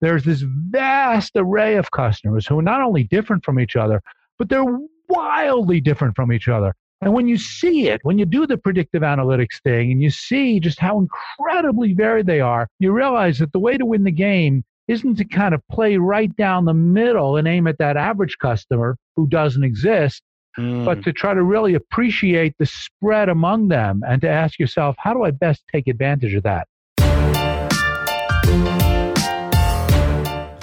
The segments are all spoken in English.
there's this vast array of customers who are not only different from each other, but they're wildly different from each other. And when you see it, when you do the predictive analytics thing and you see just how incredibly varied they are, you realize that the way to win the game isn't to kind of play right down the middle and aim at that average customer who doesn't exist, mm. but to try to really appreciate the spread among them and to ask yourself, how do I best take advantage of that?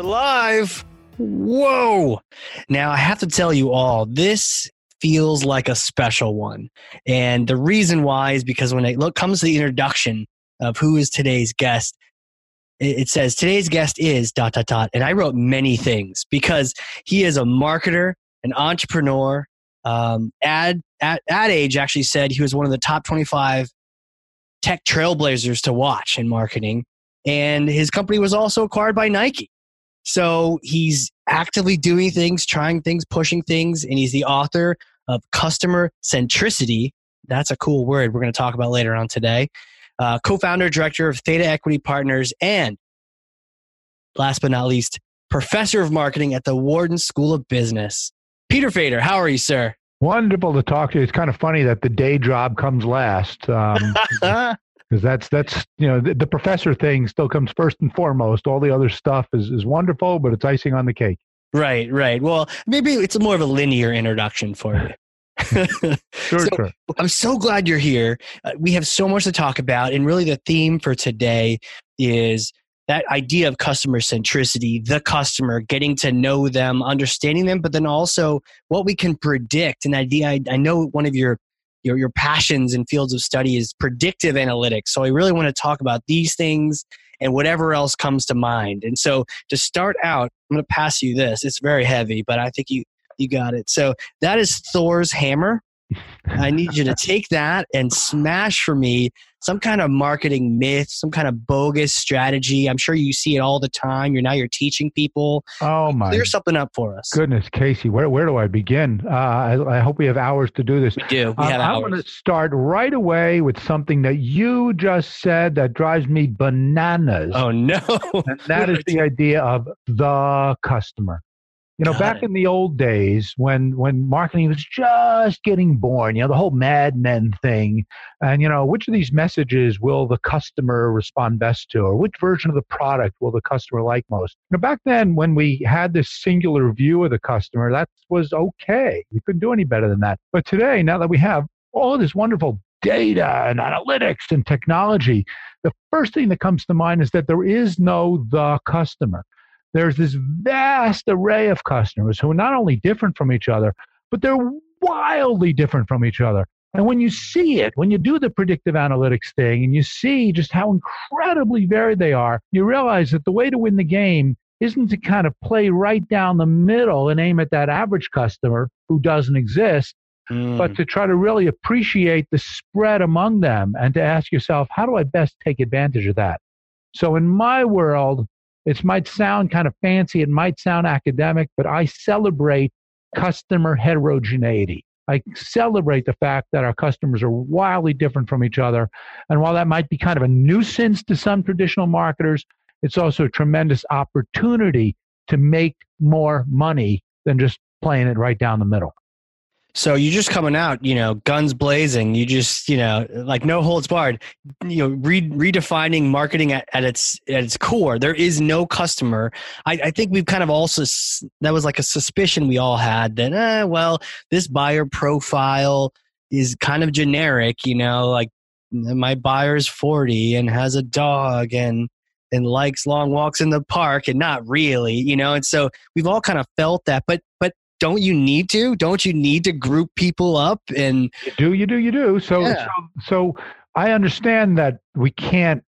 We're live. Whoa. Now, I have to tell you all, this feels like a special one. And the reason why is because when it look, comes to the introduction of who is today's guest, it, says today's guest is dot, dot, dot. And I wrote many things because he is a marketer, an entrepreneur. Um, ad, ad, ad Age actually said he was one of the top 25 tech trailblazers to watch in marketing. And his company was also acquired by Nike. So he's actively doing things, trying things, pushing things, and he's the author of Customer Centricity. That's a cool word we're going to talk about later on today. Uh, Co founder, director of Theta Equity Partners, and last but not least, professor of marketing at the Wharton School of Business. Peter Fader, how are you, sir? Wonderful to talk to you. It's kind of funny that the day job comes last. Um, because that's that's you know the, the, professor thing still comes first and foremost. All the other stuff is is wonderful, but it's icing on the cake. Right, right. Well, maybe it's more of a linear introduction for you. sure, so, sure. I'm so glad you're here. Uh, we have so much to talk about, and really the theme for today is that idea of customer centricity, the customer, getting to know them, understanding them, but then also what we can predict. An idea I, I know one of your your, your passions and fields of study is predictive analytics. So I really want to talk about these things and whatever else comes to mind. And so to start out, I'm going to pass you this. It's very heavy, but I think you you got it. So that is Thor's hammer. I need you to take that and smash for me some kind of marketing myth, some kind of bogus strategy. I'm sure you see it all the time. You're now you're teaching people. Oh my! Clear something up for us. Goodness, Casey, where where do I begin? Uh, I, I, hope we have hours to do this. We do. We have I'm going to start right away with something that you just said that drives me bananas. Oh no! and that is the idea of the customer. You know, Got back it. in the old days when when marketing was just getting born, you know, the whole Mad Men thing, and you know, which of these messages will the customer respond best to, or which version of the product will the customer like most? You know, back then when we had this singular view of the customer, that was okay. We couldn't do any better than that. But today, now that we have all this wonderful data and analytics and technology, the first thing that comes to mind is that there is no the customer there's this vast array of customers who are not only different from each other, but they're wildly different from each other. And when you see it, when you do the predictive analytics thing and you see just how incredibly varied they are, you realize that the way to win the game isn't to kind of play right down the middle and aim at that average customer who doesn't exist, mm. but to try to really appreciate the spread among them and to ask yourself, how do I best take advantage of that? So in my world, it might sound kind of fancy, it might sound academic, but I celebrate customer heterogeneity. I celebrate the fact that our customers are wildly different from each other. And while that might be kind of a nuisance to some traditional marketers, it's also a tremendous opportunity to make more money than just playing it right down the middle. So you're just coming out, you know, guns blazing. You just, you know, like no holds barred. You know, re- redefining marketing at, at, its at its core. There is no customer. I, I think we've kind of also that was like a suspicion we all had that, eh, well, this buyer profile is kind of generic. You know, like my buyer's 40 and has a dog and and likes long walks in the park and not really you know and so we've all kind of felt that but but don't you need to? Don't you need to group people up and you do, you do, you do. So, yeah. so, so I understand that we can't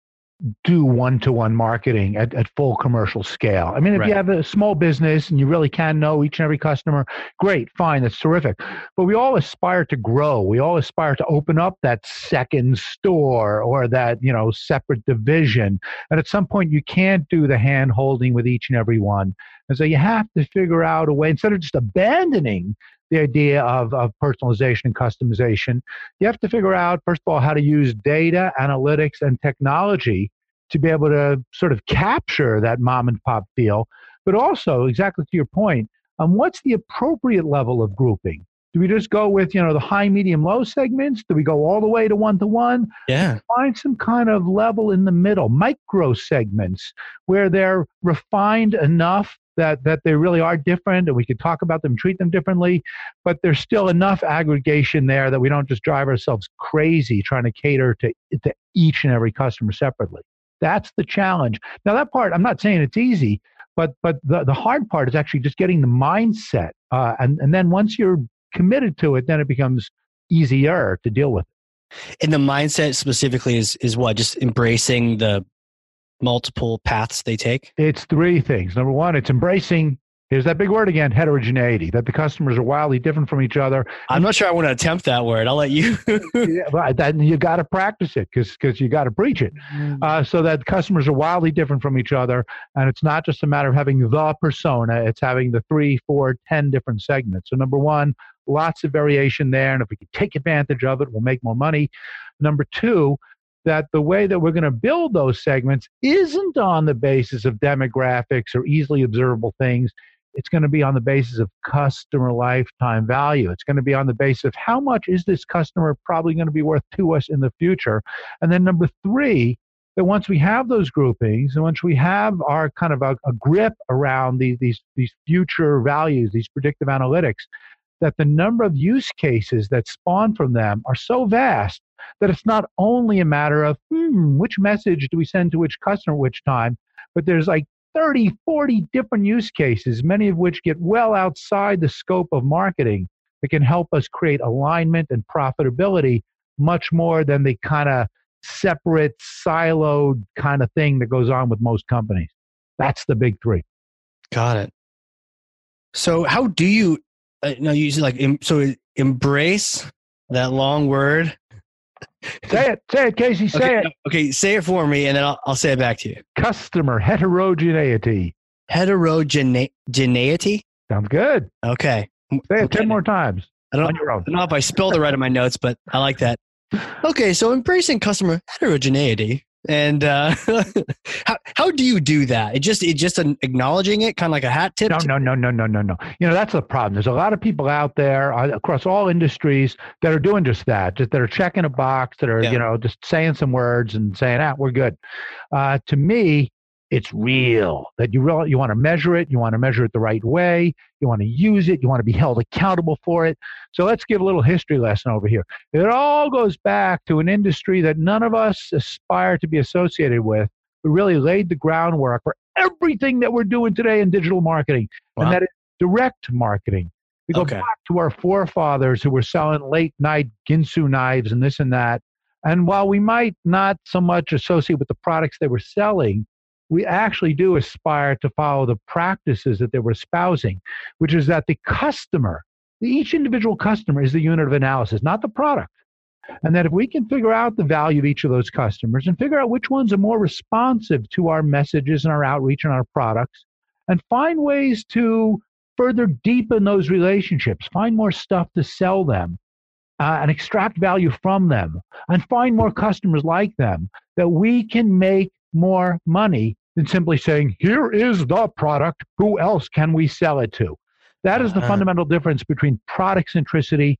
do one to one marketing at, at full commercial scale. I mean, if Right. you have a small business and you really can know each and every customer, great, fine, that's terrific. But we all aspire to grow. We all aspire to open up that second store or that, you know, separate division. And at some point, you can't do the hand holding with each and every one. And so you have to figure out a way, instead of just abandoning the idea of, of personalization and customization, you have to figure out, first of all, how to use data, analytics, and technology to be able to sort of capture that mom and pop feel. But also, exactly to your point, um, what's the appropriate level of grouping? Do we just go with, you know, the high, medium, low segments? Do we go all the way to one to one? Yeah. find some kind of level in the middle, micro segments where they're refined enough that that they really are different and we could talk about them, treat them differently, but there's still enough aggregation there that we don't just drive ourselves crazy trying to cater to, to each and every customer separately. That's the challenge. Now that part, I'm not saying it's easy, but but the, the hard part is actually just getting the mindset. Uh, and, and then once you're committed to it, then it becomes easier to deal with. And the mindset specifically is is what? Just embracing the multiple paths they take. It's three things. Number one, it's embracing, here's that big word again, heterogeneity, that the customers are wildly different from each other. I'm not sure I want to attempt that word. I'll let you. yeah, but that, you got to practice it because you got to preach it. Uh, so that customers are wildly different from each other. And it's not just a matter of having the persona, it's having the three, four, ten different segments. So, number one, lots of variation there. And if we can take advantage of it, we'll make more money. Number two, that the way that we're going to build those segments isn't on the basis of demographics or easily observable things. It's going to be on the basis of customer lifetime value. It's going to be on the basis of how much is this customer probably going to be worth to us in the future. And then number three, that once we have those groupings and once we have our kind of a, a grip around these, these, these future values, these predictive analytics, that the number of use cases that spawn from them are so vast that it's not only a matter of hmm, which message do we send to which customer at which time, but there's like 30, 40 different use cases, many of which get well outside the scope of marketing that can help us create alignment and profitability much more than the kind of separate, siloed kind of thing that goes on with most companies. That's the big three. Got it. So how do you? Uh, no, you like so embrace that long word. Say it, say it, Casey, say okay, it. okay, say it for me, and then I'll, I'll say it back to you. Customer heterogeneity. Heterogeneity. Sounds good. Okay. Say it Okay. 10 more times I don't, on your own. I don't know if I spelled it right in my notes, but I like that. Okay, so embracing customer heterogeneity, and uh, how how do you do that? It just it just an acknowledging it, kind of like a hat tip. No, no, no, no, no, no, no. You know, that's the problem. There's a lot of people out there uh, across all industries that are doing just that, just that are checking a box, that are, Yeah. you know, just saying some words and saying, ah, we're good. Uh, to me, it's real that you really, you want to measure it. You want to measure it the right way. You want to use it. You want to be held accountable for it. So let's give a little history lesson over here. It all goes back to an industry that none of us aspire to be associated with, but really laid the groundwork for everything that we're doing today in digital marketing Wow. and that is direct marketing. We go Okay. back to our forefathers who were selling late night Ginsu knives and this and that. And while we might not so much associate with the products they were selling, we actually do aspire to follow the practices that they were espousing, which is that the customer, each individual customer is the unit of analysis, not the product. And that if we can figure out the value of each of those customers and figure out which ones are more responsive to our messages and our outreach and our products, and find ways to further deepen those relationships, find more stuff to sell them, uh, and extract value from them, and find more customers like them, that we can make more money than simply saying, here is the product, who else can we sell it to? That is the Uh-huh. fundamental difference between product centricity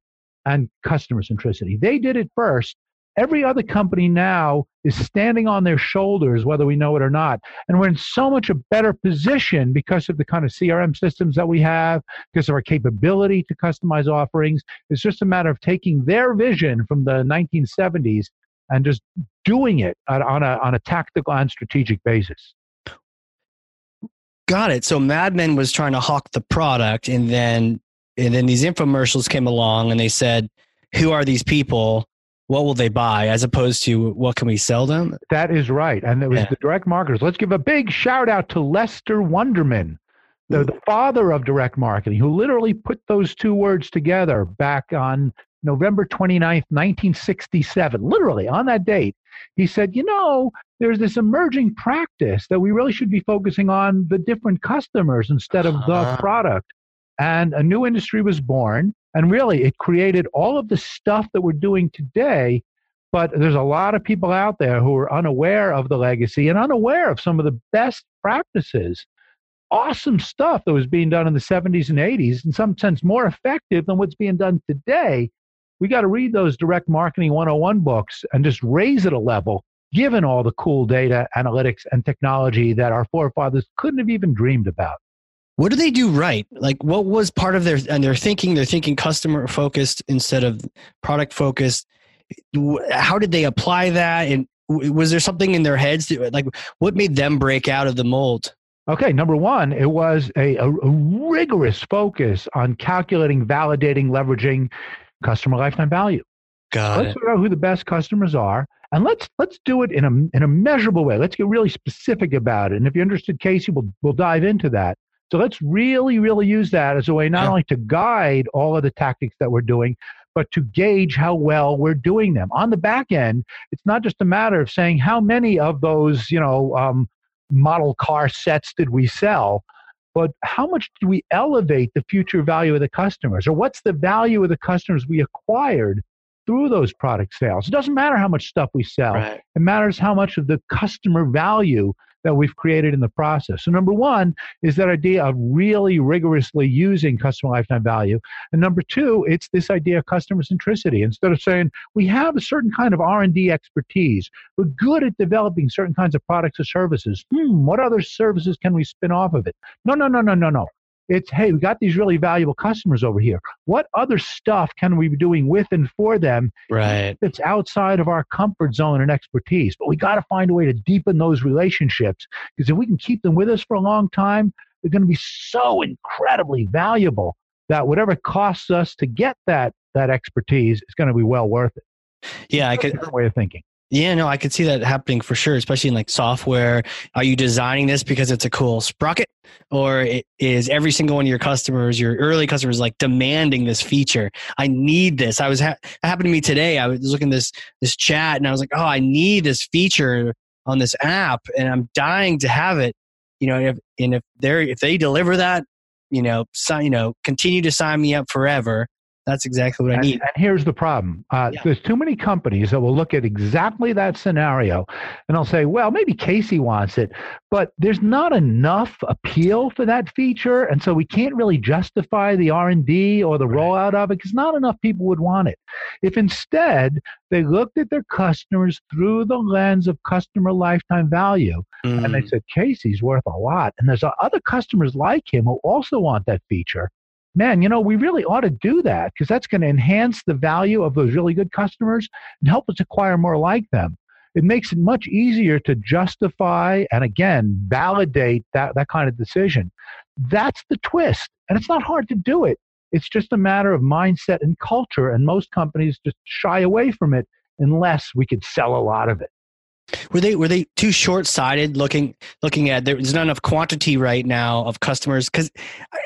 and customer centricity. They did it first. Every other company now is standing on their shoulders, whether we know it or not. And we're in so much a better position because of the kind of CRM systems that we have, because of our capability to customize offerings. It's just a matter of taking their vision from the 1970s and just doing it on on a, on a tactical and strategic basis. Got it. So Mad Men was trying to hawk the product, and then and then these infomercials came along, and they said, "Who are these people? what will they buy as opposed to what can we sell them? That is right. And it was Yeah. the direct marketers. Let's give a big shout out to Lester Wunderman, the, the father of direct marketing, who literally put those two words together back on November 29th, 1967, literally on that date. He said, you know, there's this emerging practice that we really should be focusing on the different customers instead of the Ah. product. And a new industry was born. And really, it created all of the stuff that we're doing today. But there's a lot of people out there who are unaware of the legacy and unaware of some of the best practices. Awesome stuff that was being done in the 70s and 80s, in some sense more effective than what's being done today. We got to read those direct marketing 101 books and just raise it a level, given all the cool data, analytics, and technology that our forefathers couldn't have even dreamed about. What do they do right? Like, what was part of their and their thinking? They're thinking customer focused instead of product focused. How did they apply that? And was there something in their heads? That, like, what made them break out of the mold? Okay, number one, it was a, a, a rigorous focus on calculating, validating, leveraging customer lifetime value. Got let's figure out who the best customers are, and let's let's do it in a in a measurable way. Let's get really specific about it. And if you're interested, Casey, we'll we'll dive into that. So let's really, really use that as a way not Yeah. only to guide all of the tactics that we're doing, but to gauge how well we're doing them. On the back end, it's not just a matter of saying how many of those, you know, um, model car sets did we sell, but how much do we elevate the future value of the customers, or what's the value of the customers we acquired through those product sales? It doesn't matter how much stuff we sell. Right. It matters how much of the customer value that we've created in the process. So, number one is that idea of really rigorously using customer lifetime value. And number two, it's this idea of customer centricity. Instead of saying we have a certain kind of R&D expertise, we're good at developing certain kinds of products or services. Hmm, what other services can we spin off of it? No, no, no, no, no, no. It's hey, we got these really valuable customers over here. What other stuff can we be doing with and for them Right. that's outside of our comfort zone and expertise. But we got to find a way to deepen those relationships because if we can keep them with us for a long time, they're going to be so incredibly valuable that whatever it costs us to get that that expertise is going to be well worth it. Yeah, I could. Different way of thinking. Yeah, no, I could see that happening for sure, especially in like software. Are you designing this because it's a cool sprocket, or is every single one of your customers, your early customers, like demanding this feature? I need this. I was ha- happened to me today. I was looking this this chat, and I was like, oh, I need this feature on this app, and I'm dying to have it. You know, if, and if they're if they deliver that, you know, sign, you know, continue to sign me up forever. That's exactly what I And, need. and here's the problem. Uh, Yeah. There's too many companies that will look at exactly that scenario and they'll say, well, maybe Casey wants it, but there's not enough appeal for that feature. And so we can't really justify the R&D or the Right. rollout of it because not enough people would want it. If instead they looked at their customers through the lens of customer lifetime value and they Mm, said, Casey's worth a lot. And there's other customers like him who also want that feature. Man, you know, we really ought to do that because that's going to enhance the value of those really good customers and help us acquire more like them. It makes it much easier to justify and again validate that, that kind of decision. That's the twist. And it's not hard to do it. It's just a matter of mindset and culture. And most companies just shy away from it unless we could sell a lot of it. Were they were they too short sighted looking looking at there's not enough quantity right now of customers because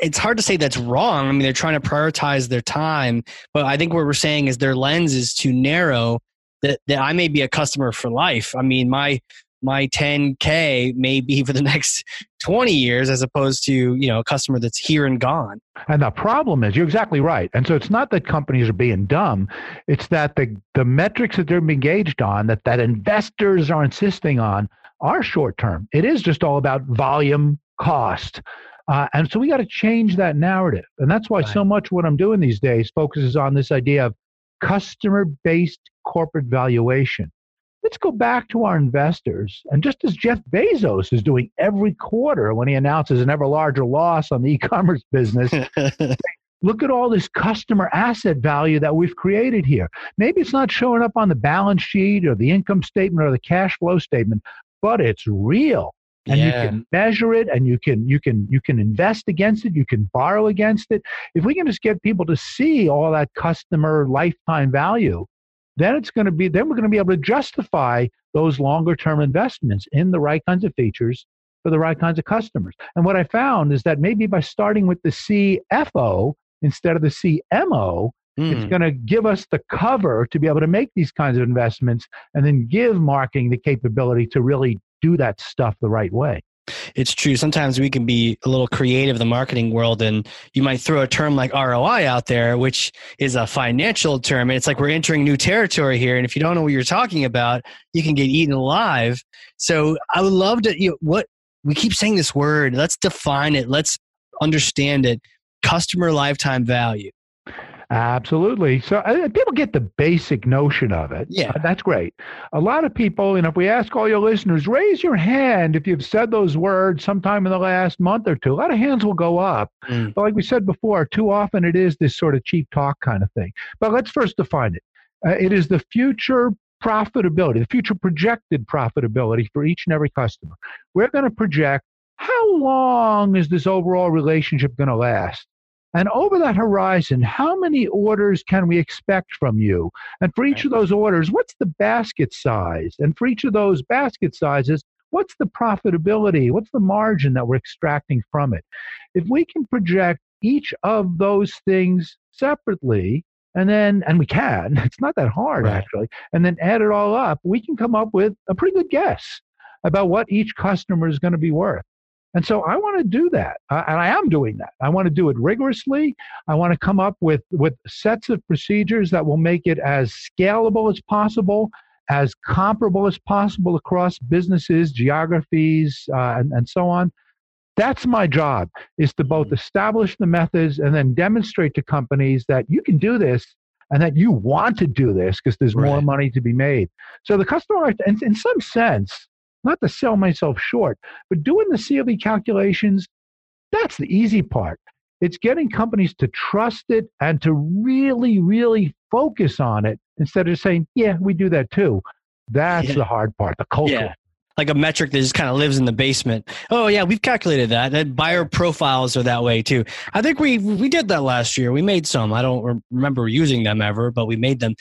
it's hard to say that's wrong. I mean they're trying to prioritize their time, but I think what we're saying is their lens is too narrow that, that I may be a customer for life. I mean my my 10k may be for the next 20 years as opposed to you know a customer that's here and gone. And the problem is, you're exactly right. And so it's not that companies are being dumb; it's that the the metrics that they're engaged on, that that investors are insisting on, are short term. It is just all about volume, cost, uh, and so we got to change that narrative. And that's why so much what I'm doing these days focuses on this idea of customer based corporate valuation. Let's go back to our investors. And just as Jeff Bezos is doing every quarter when he announces an ever larger loss on the e commerce business, look at all this customer asset value that we've created here. Maybe it's not showing up on the balance sheet or the income statement or the cash flow statement, but it's real. And you can measure it and you can you can you can invest against it, you can borrow against it. If we can just get people to see all that customer lifetime value, then it's going to be then we're going to be able to justify those longer term investments in the right kinds of features for the right kinds of customers. And what I found is that maybe by starting with the CFO instead of the CMO, mm. it's hmm. going to give us the cover to be able to make these kinds of investments and then give marketing the capability to really do that stuff the right way it's true. Sometimes we can be a little creative in the marketing world, and you might throw a term like ROI out there, which is a financial term. And it's like we're entering new territory here. And if you don't know what you're talking about, you can get eaten alive. So I would love to, you know, what we keep saying this word, let's define it, let's understand it. Customer lifetime value. Absolutely. So uh, people get the basic notion of it. Yeah. Uh, that's great. A lot of people, and if we ask all your listeners, raise your hand if you've said those words sometime in the last month or two. A lot of hands will go up. Mm. But like we said before, too often it is this sort of cheap talk kind of thing. But let's first define it. Uh, it is the future profitability, the future projected profitability for each and every customer. We're going to project how long is this overall relationship going to last? And over that horizon, how many orders can we expect from you? And for each of those orders, what's the basket size? And for each of those basket sizes, what's the profitability? What's the margin that we're extracting from it? If we can project each of those things separately, and then, and we can, it's not that hard right. actually, and then add it all up, we can come up with a pretty good guess about what each customer is going to be worth. And so I want to do that. Uh, and I am doing that. I want to do it rigorously. I want to come up with, with sets of procedures that will make it as scalable as possible, as comparable as possible across businesses, geographies, uh, and, and so on. That's my job is to both mm-hmm. establish the methods and then demonstrate to companies that you can do this and that you want to do this because there's right. more money to be made. So the customer, in, in some sense, not to sell myself short, but doing the CLV calculations, that's the easy part. It's getting companies to trust it and to really, really focus on it instead of saying, yeah, we do that too. That's yeah. the hard part, the culture. Yeah like a metric that just kind of lives in the basement. Oh yeah, we've calculated that. That buyer profiles are that way too. I think we we did that last year. We made some. I don't remember using them ever, but we made them.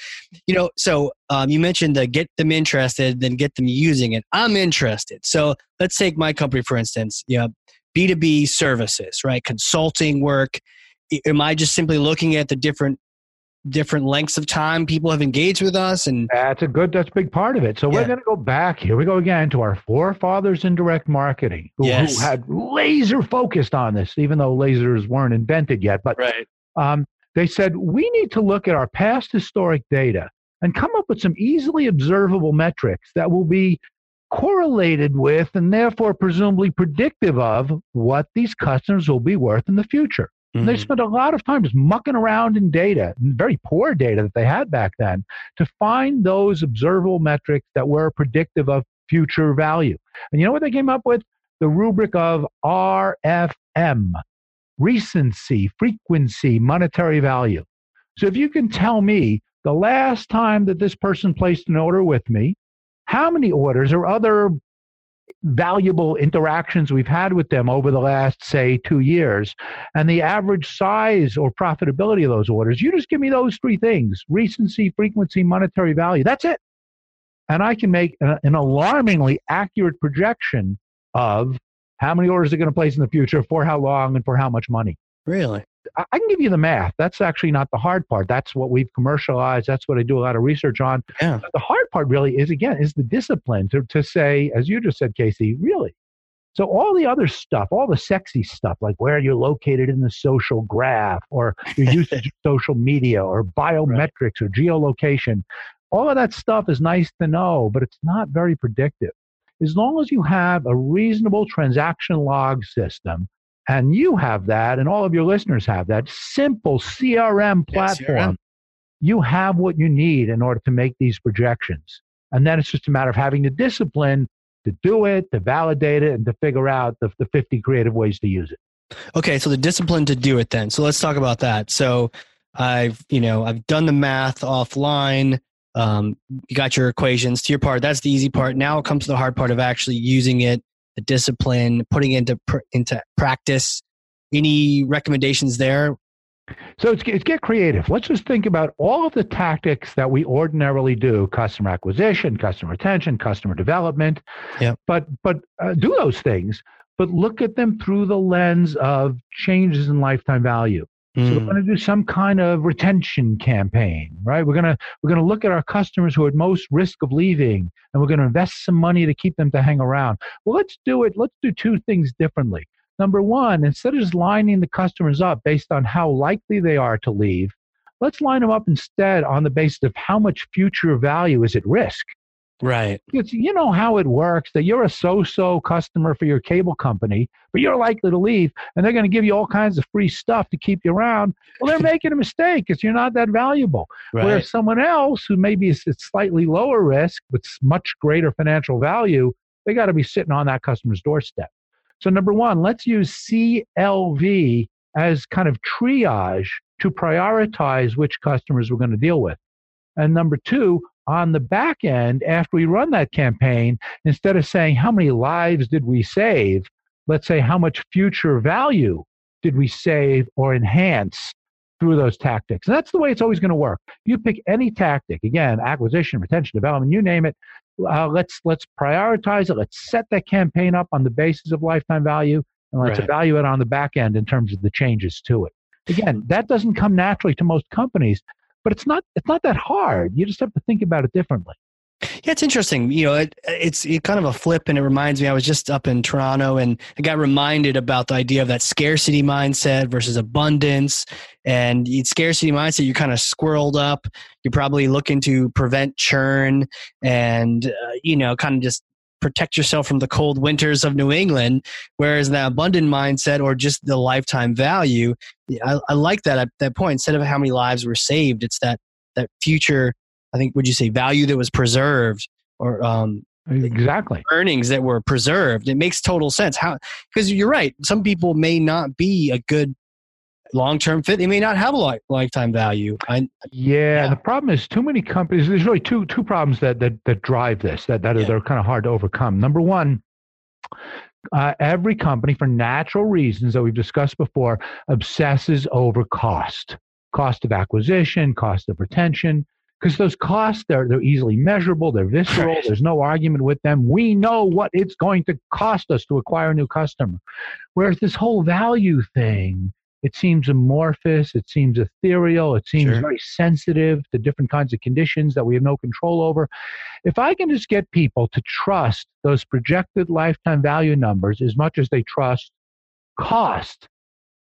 You know, so um, you mentioned the get them interested, then get them using it. I'm interested. So let's take my company for instance. Yeah, B2B services, right? Consulting work. Am I just simply looking at the different different lengths of time people have engaged with us and that's a good that's a big part of it so yeah. we're going to go back here we go again to our forefathers in direct marketing who, yes. who, had laser focused on this even though lasers weren't invented yet but right. um, they said we need to look at our past historic data and come up with some easily observable metrics that will be correlated with and therefore presumably predictive of what these customers will be worth in the future Mm-hmm. They spent a lot of time just mucking around in data, very poor data that they had back then, to find those observable metrics that were predictive of future value. And you know what they came up with? The rubric of RFM recency, frequency, monetary value. So if you can tell me the last time that this person placed an order with me, how many orders or other valuable interactions we've had with them over the last, say, two years, and the average size or profitability of those orders. You just give me those three things recency, frequency, monetary value. That's it. And I can make an alarmingly accurate projection of how many orders they're going to place in the future, for how long, and for how much money. Really? I can give you the math. That's actually not the hard part. That's what we've commercialized. That's what I do a lot of research on. Yeah. But the hard part really is again is the discipline to to say, as you just said, Casey, really. So all the other stuff, all the sexy stuff, like where you're located in the social graph, or your usage of social media, or biometrics, right. or geolocation, all of that stuff is nice to know, but it's not very predictive. As long as you have a reasonable transaction log system and you have that, and all of your listeners have that simple CRM platform. Yeah, CRM. You have what you need in order to make these projections. And then it's just a matter of having the discipline to do it, to validate it, and to figure out the, the 50 creative ways to use it. Okay, so the discipline to do it then. So let's talk about that. So I've, you know, I've done the math offline. Um, you got your equations to your part. That's the easy part. Now it comes to the hard part of actually using it the discipline, putting into pr- into practice. Any recommendations there? So it's, it's get creative. Let's just think about all of the tactics that we ordinarily do: customer acquisition, customer retention, customer development. Yep. But but uh, do those things, but look at them through the lens of changes in lifetime value. So we're Mm, going to do some kind of retention campaign, right? We're going to we're going to look at our customers who are at most risk of leaving, and we're going to invest some money to keep them to hang around. Well, let's do it. Let's do two things differently. Number one, instead of just lining the customers up based on how likely they are to leave, let's line them up instead on the basis of how much future value is at risk. Right. It's, you know how it works that you're a so-so customer for your cable company, but you're likely to leave, and they're going to give you all kinds of free stuff to keep you around. Well, they're making a mistake because you're not that valuable. Right. Whereas someone else who maybe is at slightly lower risk but much greater financial value, they got to be sitting on that customer's doorstep. So number one, let's use CLV as kind of triage to prioritize which customers we're going to deal with. And number two, on the back end, after we run that campaign, instead of saying how many lives did we save, let's say how much future value did we save or enhance through those tactics. And that's the way it's always going to work. You pick any tactic, again, acquisition, retention, development, you name it. Uh, let's let's prioritize it. Let's set that campaign up on the basis of lifetime value, and let's Right. evaluate on the back end in terms of the changes to it. Again, that doesn't come naturally to most companies, but it's not it's not that hard. You just have to think about it differently. Yeah, it's interesting. You know, it, it's it kind of a flip, and it reminds me. I was just up in Toronto, and I got reminded about the idea of that scarcity mindset versus abundance. And scarcity mindset, you're kind of squirreled up. You're probably looking to prevent churn, and uh, you know, kind of just protect yourself from the cold winters of New England. Whereas the abundant mindset, or just the lifetime value, I, I like that at that point. Instead of how many lives were saved, it's that that future I think would you say value that was preserved or um, Exactly. earnings that were preserved. It makes total sense. How because you're right. Some people may not be a good long term fit. They may not have a li- lifetime value. I, Yeah, Yeah. the problem is too many companies. There's really two two problems that that that drive this that that are Yeah. they're kind of hard to overcome. Number one, uh, every company, for natural reasons that we've discussed before, obsesses over cost, cost of acquisition, cost of retention. Because those costs, they're, they're easily measurable, they're visceral, there's no argument with them. We know what it's going to cost us to acquire a new customer. Whereas this whole value thing, it seems amorphous, it seems ethereal, it seems Sure. very sensitive to different kinds of conditions that we have no control over. If I can just get people to trust those projected lifetime value numbers as much as they trust cost,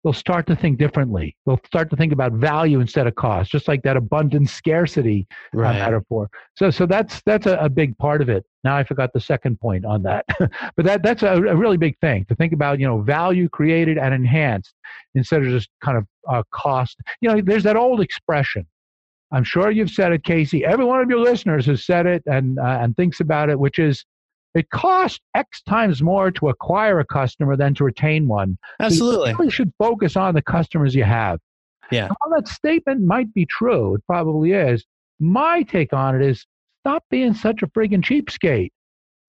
they'll start to think differently. They'll start to think about value instead of cost, just like that abundant scarcity uh, metaphor. So, so that's that's a, a big part of it. Now I forgot the second point on that, but that that's a, a really big thing to think about. You know, value created and enhanced instead of just kind of uh, cost. You know, there's that old expression. I'm sure you've said it, Casey. Every one of your listeners has said it and uh, and thinks about it, which is. It costs X times more to acquire a customer than to retain one. So Absolutely. You really should focus on the customers you have. Yeah. While that statement might be true, it probably is. My take on it is stop being such a friggin' cheapskate.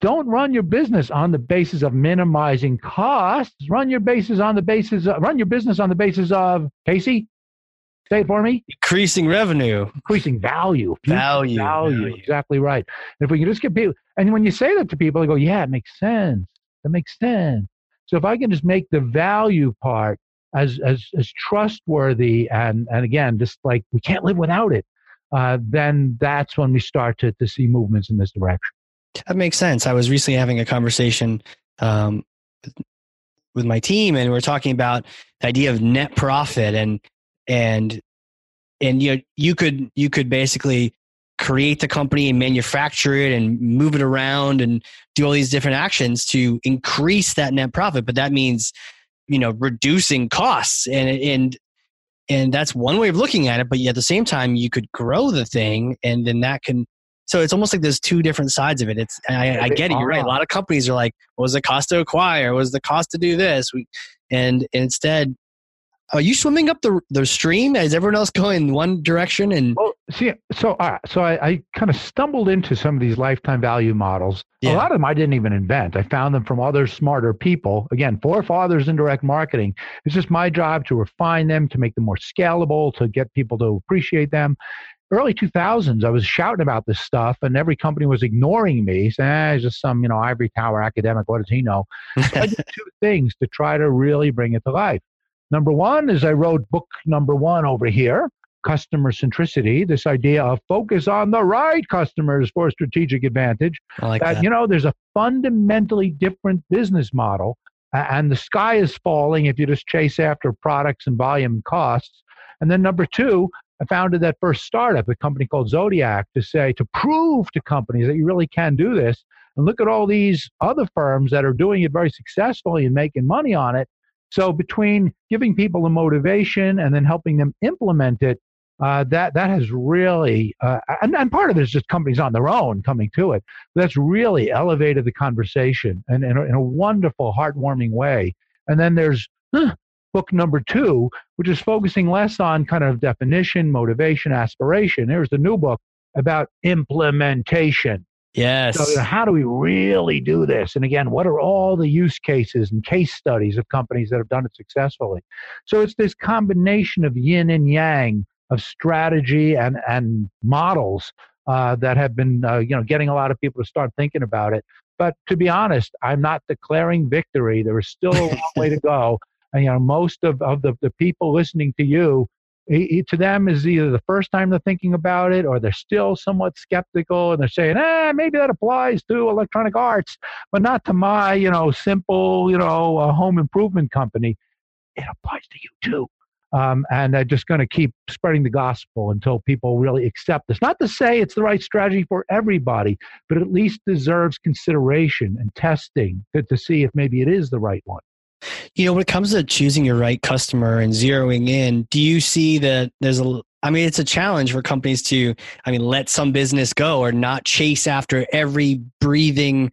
Don't run your business on the basis of minimizing costs. Run your basis on the basis of, run your business on the basis of Casey. Say it for me. Increasing revenue. Increasing value. Value, Value. value. Exactly right. And if we can just get people, and when you say that to people, they go, "Yeah, it makes sense. That makes sense." So if I can just make the value part as as as trustworthy and and again, just like we can't live without it, uh, then that's when we start to to see movements in this direction. That makes sense. I was recently having a conversation um, with my team, and we are talking about the idea of net profit, and and and you know, you could you could basically create the company and manufacture it and move it around and do all these different actions to increase that net profit, but that means you know reducing costs. And and and that's one way of looking at it. But at the same time you could grow the thing and then that can so it's almost like there's two different sides of it. It's i, I get it. You're right. A lot of companies are like what was the cost to acquire? What was the cost to do this? We, and, and instead are you swimming up the the stream is everyone else going one direction and Well, See, so uh, so I, I kind of stumbled into some of these lifetime value models. Yeah. A lot of them I didn't even invent. I found them from other smarter people. Again, forefathers in direct marketing. It's just my job to refine them, to make them more scalable, to get people to appreciate them. Early 2000s, I was shouting about this stuff, and every company was ignoring me, saying, eh, "He's just some, you know, ivory tower academic. What does he know?" So I did two things to try to really bring it to life. Number one is I wrote book number one over here customer centricity, this idea of focus on the right customers for strategic advantage. I like that, that. you know, there's a fundamentally different business model, uh, and the sky is falling if you just chase after products and volume and costs. And then number two, I founded that first startup, a company called Zodiac, to say to prove to companies that you really can do this. And look at all these other firms that are doing it very successfully and making money on it. So between giving people the motivation and then helping them implement it, uh, that that has really uh, and, and part of it is just companies on their own coming to it. That's really elevated the conversation and in, in a wonderful, heartwarming way. And then there's huh, book number two, which is focusing less on kind of definition, motivation, aspiration. There's the new book about implementation. Yes. So, how do we really do this? And again, what are all the use cases and case studies of companies that have done it successfully? So, it's this combination of yin and yang of strategy and, and models uh, that have been, uh, you know, getting a lot of people to start thinking about it. But to be honest, I'm not declaring victory. There is still a long way to go. And, you know, most of, of the, the people listening to you, to them is either the first time they're thinking about it or they're still somewhat skeptical and they're saying, eh, maybe that applies to electronic arts, but not to my, you know, simple, you know, uh, home improvement company. It applies to you too. Um, and they're just going to keep spreading the gospel until people really accept this. Not to say it's the right strategy for everybody, but at least deserves consideration and testing to, to see if maybe it is the right one. You know, when it comes to choosing your right customer and zeroing in, do you see that there's a I mean, it's a challenge for companies to, I mean, let some business go or not chase after every breathing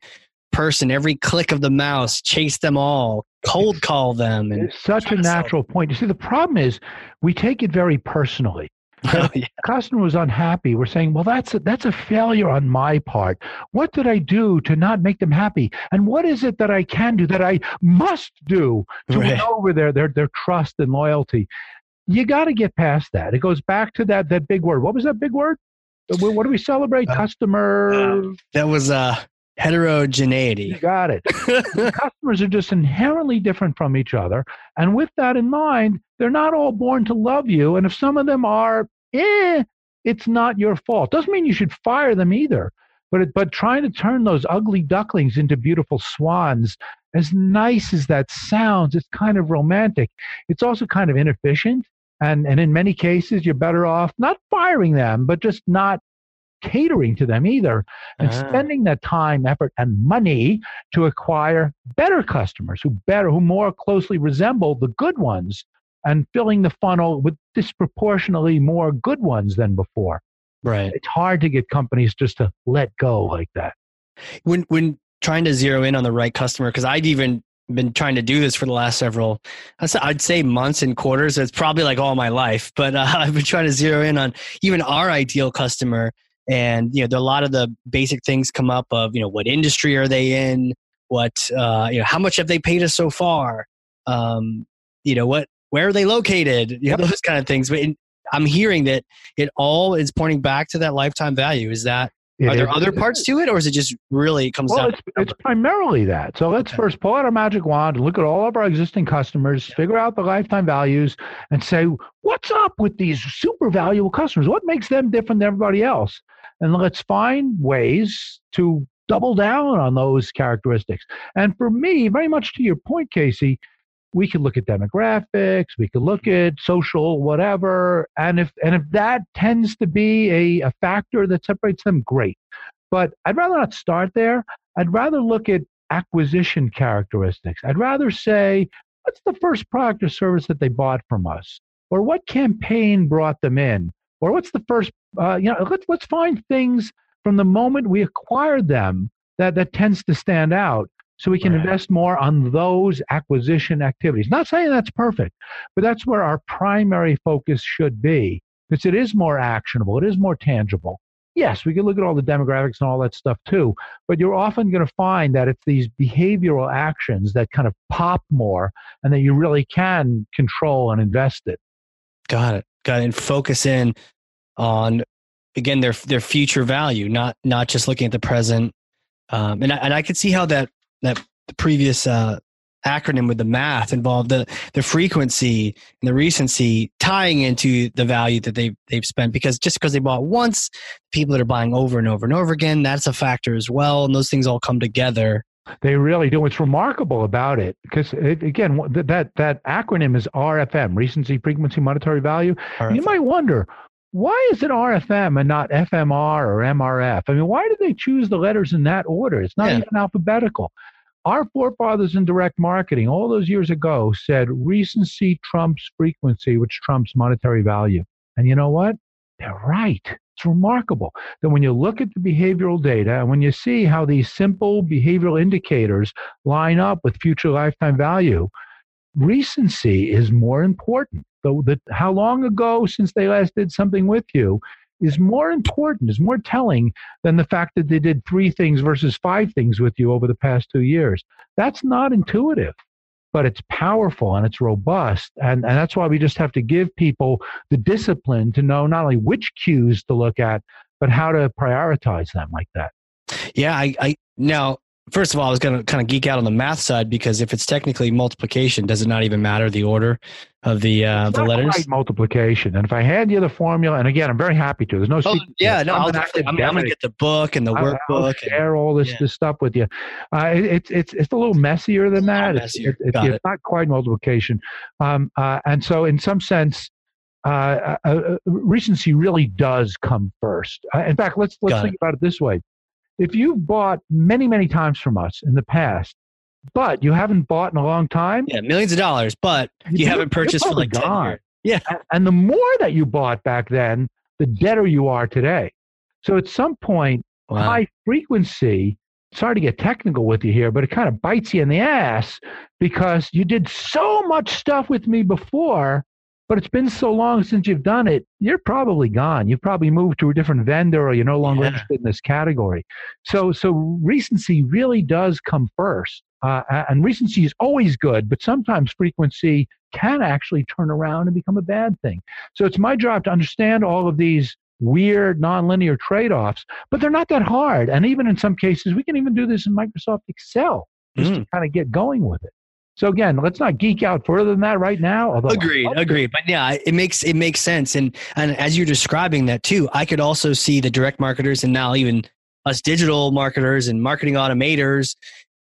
person, every click of the mouse, chase them all, cold call them. And it's such a natural point. You see, the problem is we take it very personally. Oh, yeah. customer was unhappy. We're saying, well, that's a, that's a failure on my part. What did I do to not make them happy? And what is it that I can do that I must do to Right. win over their, their, their trust and loyalty? You got to get past that. It goes back to that, that big word. What was that big word? What do we celebrate? Uh, Customer. that was uh, you heterogeneity. got it. customers are just inherently different from each other. And with that in mind, they're not all born to love you. And if some of them are, eh, it's not your fault. Doesn't mean you should fire them either. But, it, but trying to turn those ugly ducklings into beautiful swans, as nice as that sounds, it's kind of romantic. It's also kind of inefficient. And, and in many cases, you're better off not firing them, but just not catering to them either and Ah. spending that time, effort, and money to acquire better customers who better, who more closely resemble the good ones, and filling the funnel with disproportionately more good ones than before. Right. It's hard to get companies just to let go like that. When when trying to zero in on the right customer, because I've even been trying to do this for the last several, I'd say- months and quarters. It's probably like all my life, but uh, I've been trying to zero in on even our ideal customer. And you know, there a lot of the basic things come up of you know what industry are they in, what uh, you know, how much have they paid us so far, um, you know, what where are they located, you know, those kind of things. But in, I'm hearing that it all is pointing back to that lifetime value. Is that It are there other parts to it, or is it just really it comes Well, down? it's, it's primarily that. So let's Okay. first pull out our magic wand and look at all of our existing customers, figure out the lifetime values, and say, what's up with these super valuable customers? What makes them different than everybody else? And let's find ways to double down on those characteristics. And for me, very much to your point, Casey, we could look at demographics, we could look at social whatever, and if and if that tends to be a, a factor that separates them, great. But I'd rather not start there. I'd rather look at acquisition characteristics. I'd rather say, what's the first product or service that they bought from us? Or what campaign brought them in? Or what's the first, uh, you know, let's, let's find things from the moment we acquired them that, that tends to stand out so we can Right. invest more on those acquisition activities. Not saying that's perfect, but that's where our primary focus should be. because it is more actionable, it is more tangible. Yes, we can look at all the demographics and all that stuff too, but you're often going to find that it's these behavioral actions that kind of pop more and that you really can control and invest it. Got it. Got it. And focus in on again their their future value, not not just looking at the present. Um, and I, and I could see how that that previous uh, acronym with the math involved the the frequency and the recency tying into the value that they've they've spent because just because they bought once, people that are buying over and over and over again, that's a factor as well, and those things all come together. They really do. What's remarkable about it, because it, again, that that acronym is RFM, recency, frequency, monetary value. RFM. You might wonder, why is it RFM and not FMR or MRF? I mean, why did they choose the letters in that order? It's not yeah. even alphabetical. Our forefathers in direct marketing all those years ago said recency trumps frequency, which trumps monetary value. And you know what? They're right. It's remarkable that when you look at the behavioral data and when you see how these simple behavioral indicators line up with future lifetime value, recency is more important the, the how long ago since they last did something with you is more important, is more telling than the fact that they did three things versus five things with you over the past two years. That's not intuitive, but it's powerful and it's robust. And, and that's why we just have to give people the discipline to know not only which cues to look at, but how to prioritize them like that. Yeah, I, I now first of all, I was going to kind of geek out on the math side because if it's technically multiplication, does it not even matter the order of the uh, the letters? multiplication. And if I hand you the formula, and again, I'm very happy to. There's no. Oh, yeah, no, I'm, I'm going to get the book and the workbook. I'll share all this, yeah. this stuff with you. Uh, it, it's it's it's a little messier than that. Messier. It's, it, it's not quite multiplication, um, uh, and so in some sense. Uh, uh, uh, recency really does come first. in fact, let's let's Got think about it this way: if you've bought many, many times from us in the past, but you haven't bought in a long time, yeah, millions of dollars, but you haven't purchased for like gone. 10 years. Yeah. And the more that you bought back then, the deader you are today. So at some point, wow. high frequency, sorry to get technical with you here, but it kind of bites you in the ass because you did so much stuff with me before but it's been so long since you've done it, you're probably gone. You've probably moved to a different vendor or you're no longer yeah. interested in this category. So, so recency really does come first. Uh, and recency is always good, but sometimes frequency can actually turn around and become a bad thing. So it's my job to understand all of these weird nonlinear trade-offs, but they're not that hard. And even in some cases, we can even do this in Microsoft Excel just mm. to kind of get going with it. So again, let's not geek out further than that right now. Agreed, agreed. But yeah, it makes it makes sense. And and as you're describing that too, I could also see the direct marketers and now even us digital marketers and marketing automators.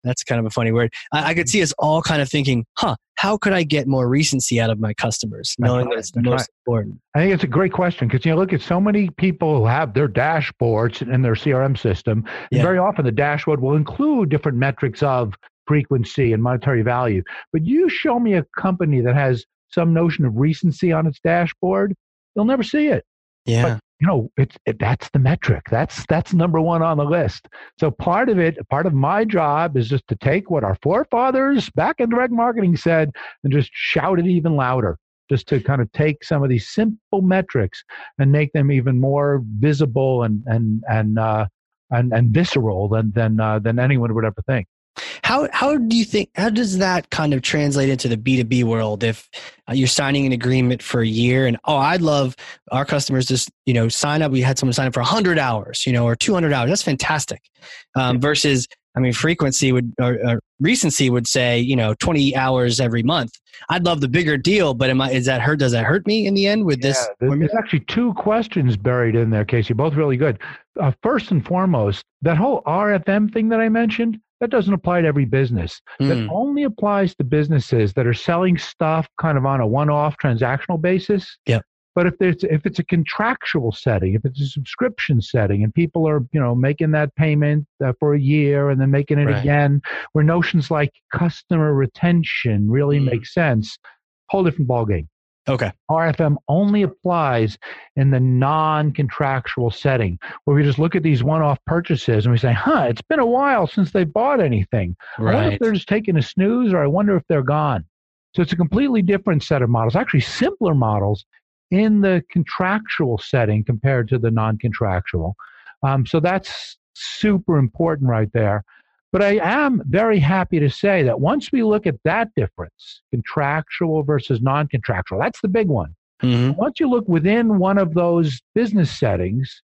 That's kind of a funny word. I, I could see us all kind of thinking, huh, how could I get more recency out of my customers, knowing that it's the most right. important? I think it's a great question because you know, look at so many people who have their dashboards in their CRM system. Yeah. very often the dashboard will include different metrics of frequency and monetary value. But you show me a company that has some notion of recency on its dashboard, you'll never see it. Yeah. But, you know, it's it, that's the metric. That's that's number one on the list. So part of it, part of my job is just to take what our forefathers back in direct marketing said and just shout it even louder. Just to kind of take some of these simple metrics and make them even more visible and and and uh, and, and visceral than than uh, than anyone would ever think. How how do you think how does that kind of translate into the B two B world? If uh, you're signing an agreement for a year, and oh, I'd love our customers just you know sign up. We had someone sign up for 100 hours, you know, or 200 hours. That's fantastic. Um, versus, I mean, frequency would or, or, recency would say you know 20 hours every month. I'd love the bigger deal, but am I is that hurt? Does that hurt me in the end with yeah, this? There's actually two questions buried in there, Casey. Both really good. Uh, first and foremost, that whole RFM thing that I mentioned that doesn't apply to every business. Mm. That only applies to businesses that are selling stuff kind of on a one-off transactional basis. Yeah. But if it's if it's a contractual setting, if it's a subscription setting, and people are you know making that payment uh, for a year and then making it right. again, where notions like customer retention really mm. make sense, whole different ballgame. Okay. RFM only applies in the non contractual setting where we just look at these one off purchases and we say, huh, it's been a while since they bought anything. Right. I wonder if they're just taking a snooze or I wonder if they're gone. So it's a completely different set of models, actually simpler models in the contractual setting compared to the non contractual. Um, so that's super important right there. But I am very happy to say that once we look at that difference, contractual versus non contractual, that's the big one. Mm-hmm. Once you look within one of those business settings,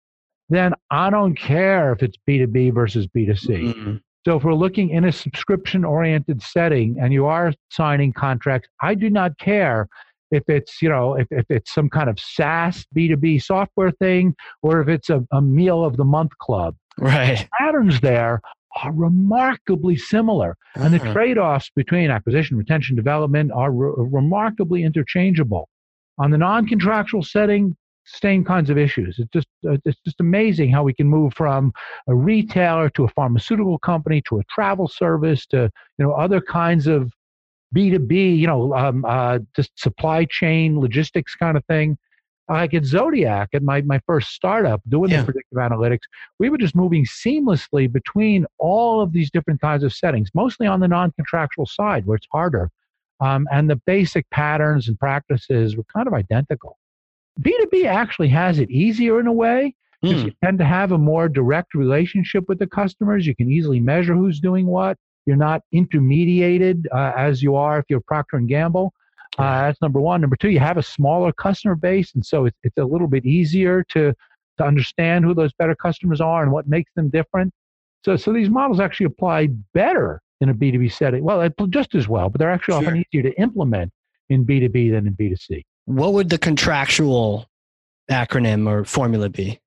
then I don't care if it's B2B versus B2C. Mm-hmm. So if we're looking in a subscription oriented setting and you are signing contracts, I do not care if it's, you know, if, if it's some kind of SaaS B2B software thing or if it's a, a meal of the month club. Right. The patterns there are remarkably similar. And the uh-huh. trade offs between acquisition, retention, development are re- remarkably interchangeable. On the non contractual setting, same kinds of issues. It's just uh, it's just amazing how we can move from a retailer to a pharmaceutical company to a travel service to you know other kinds of B two B, you know, um, uh, just supply chain logistics kind of thing. Like at Zodiac, at my, my first startup doing yeah. the predictive analytics, we were just moving seamlessly between all of these different kinds of settings, mostly on the non contractual side where it's harder. Um, and the basic patterns and practices were kind of identical. B2B actually has it easier in a way because mm. you tend to have a more direct relationship with the customers. You can easily measure who's doing what. You're not intermediated uh, as you are if you're Procter and Gamble. Uh, that's number one. Number two, you have a smaller customer base, and so it's, it's a little bit easier to to understand who those better customers are and what makes them different. So, so these models actually apply better in a B2B setting. Well, just as well, but they're actually sure. often easier to implement in B2B than in B2C. What would the contractual acronym or formula be?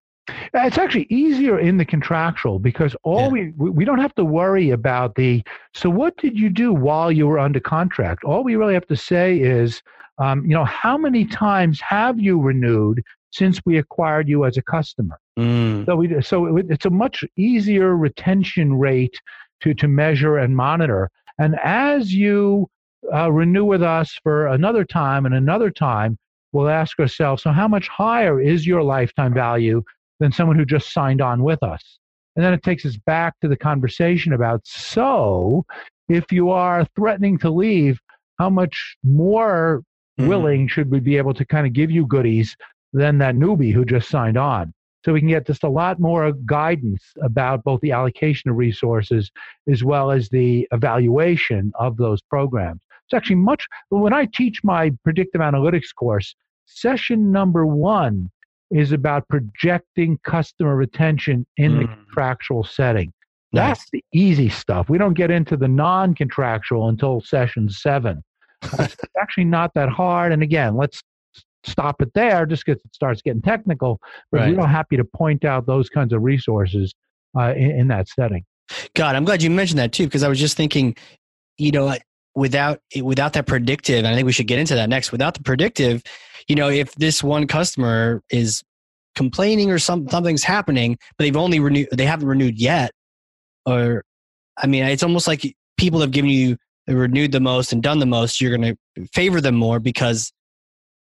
It's actually easier in the contractual because all yeah. we we don't have to worry about the. So what did you do while you were under contract? All we really have to say is, um, you know, how many times have you renewed since we acquired you as a customer? Mm. So we so it's a much easier retention rate to to measure and monitor. And as you uh, renew with us for another time and another time, we'll ask ourselves, so how much higher is your lifetime value than someone who just signed on with us? And then it takes us back to the conversation about, so if you are threatening to leave, how much more mm-hmm. willing should we be able to kind of give you goodies than that newbie who just signed on? So we can get just a lot more guidance about both the allocation of resources as well as the evaluation of those programs. It's actually much, when I teach my predictive analytics course, session number one is about projecting customer retention in mm. the contractual setting. That's the easy stuff. We don't get into the non contractual until session seven. it's actually not that hard. And again, let's stop it there just because it starts getting technical. But right. we're happy to point out those kinds of resources uh, in, in, that setting. God, I'm glad you mentioned that too, because I was just thinking, you know, without without that predictive, and I think we should get into that next. Without the predictive, you know, if this one customer is complaining or some, something's happening, but they've only renewed, they haven't renewed yet, or I mean, it's almost like people have given you renewed the most and done the most. You're going to favor them more because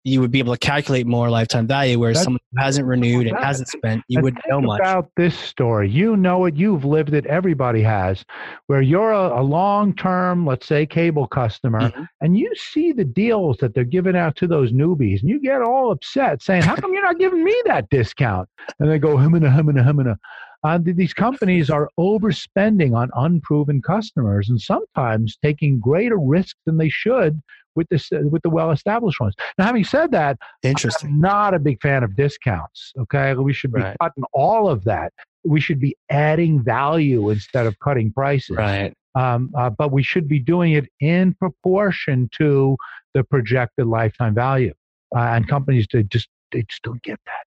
you would be able to calculate more lifetime value. Whereas That's, someone who hasn't renewed and hasn't spent, you wouldn't know much. About this story, you know it, you've lived it, everybody has. Where you're a, a long term, let's say, cable customer, mm-hmm. and you see the deals that they're giving out to those newbies, and you get all upset saying, How come you're not giving me that discount? And they go, Humana, humana, humana. Uh, these companies are overspending on unproven customers and sometimes taking greater risks than they should with this with the well established ones. Now, having said that, interesting. I'm not a big fan of discounts. Okay, we should be right. cutting all of that. We should be adding value instead of cutting prices. Right. Um, uh, but we should be doing it in proportion to the projected lifetime value. Uh, and companies they just they just don't get that.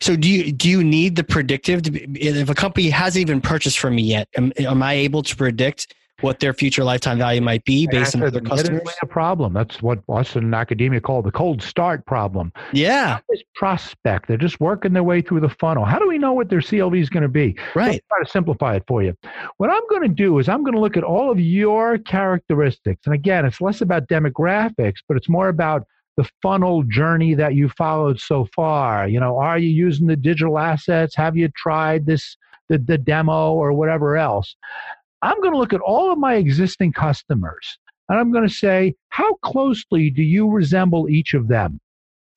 So do you do you need the predictive? Be, if a company hasn't even purchased from me yet, am, am I able to predict what their future lifetime value might be based on other customers? a problem. That's what us in academia call the cold start problem. Yeah. This prospect, they're just working their way through the funnel. How do we know what their CLV is going to be? Right. try to simplify it for you. What I'm going to do is I'm going to look at all of your characteristics. And again, it's less about demographics, but it's more about the funnel journey that you followed so far. You know, are you using the digital assets? Have you tried this the, the demo or whatever else? I'm going to look at all of my existing customers and I'm going to say, how closely do you resemble each of them?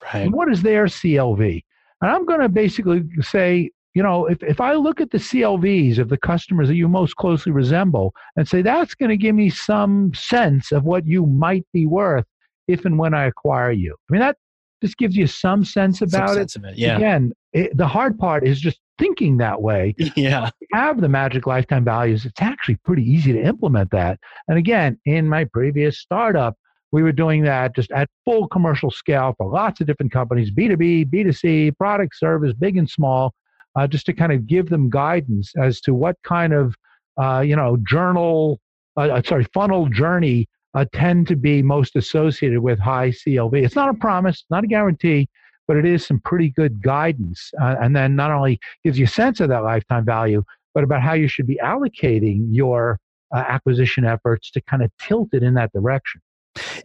Right. And what is their CLV? And I'm going to basically say, you know, if, if I look at the CLVs of the customers that you most closely resemble and say that's going to give me some sense of what you might be worth if and when I acquire you. I mean, that just gives you some sense about Some it. sense of it. Yeah. Again, it, the hard part is just thinking that way. Yeah. Have the magic lifetime values. It's actually pretty easy to implement that. And again, in my previous startup, we were doing that just at full commercial scale for lots of different companies B2B, B2C, product, service, big and small, uh, just to kind of give them guidance as to what kind of, uh, you know, journal, uh, uh, sorry, funnel journey uh, tend to be most associated with high CLV. It's not a promise, not a guarantee, but it is some pretty good guidance. Uh, and then not only gives you a sense of that lifetime value, but about how you should be allocating your uh, acquisition efforts to kind of tilt it in that direction.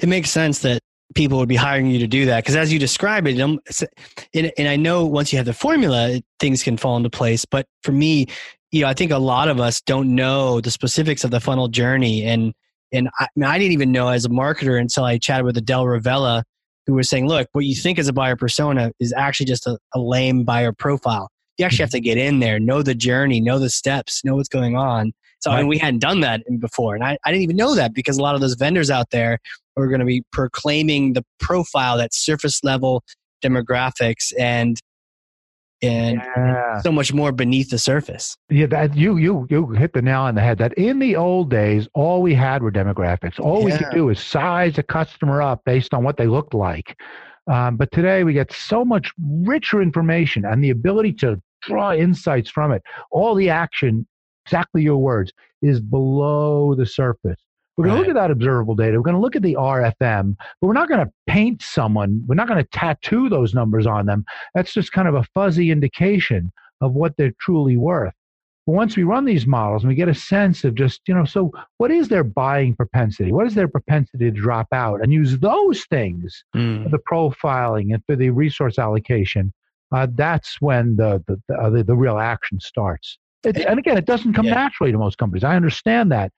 it makes sense that people would be hiring you to do that because as you describe it um, and, i know once you have the formula things can fall into place but for me you know i think a lot of us don't know the specifics of the funnel journey and and I, I didn't even know as a marketer until i chatted with adele revella who was saying look what you think is a buyer persona is actually just a, a lame buyer profile. You actually have to get in there know the journey know the steps know what's going on. So I mean, we hadn't done that before, and I, I didn't even know that because a lot of those vendors out there are going to be proclaiming the profile, that surface level demographics, and and Yeah. so much more beneath the surface. Yeah, that you you you hit the nail on the head. That in the old days, all we had were demographics. All we could do is size a customer up based on what they looked like. Um, but today we get so much richer information and the ability to draw insights from it. All the action, exactly your words, is below the surface. We're going to look at that observable data. We're going to look at the RFM, but we're not going to paint someone. We're not going to tattoo those numbers on them. That's just kind of a fuzzy indication of what they're truly worth. But once we run these models and we get a sense of just, you know, so what is their buying propensity? What is their propensity to drop out? And use those things for the profiling and for the resource allocation. Uh, that's when the the, the, uh, the the real action starts. It, and again, it doesn't come Yeah. naturally to most companies. I understand that.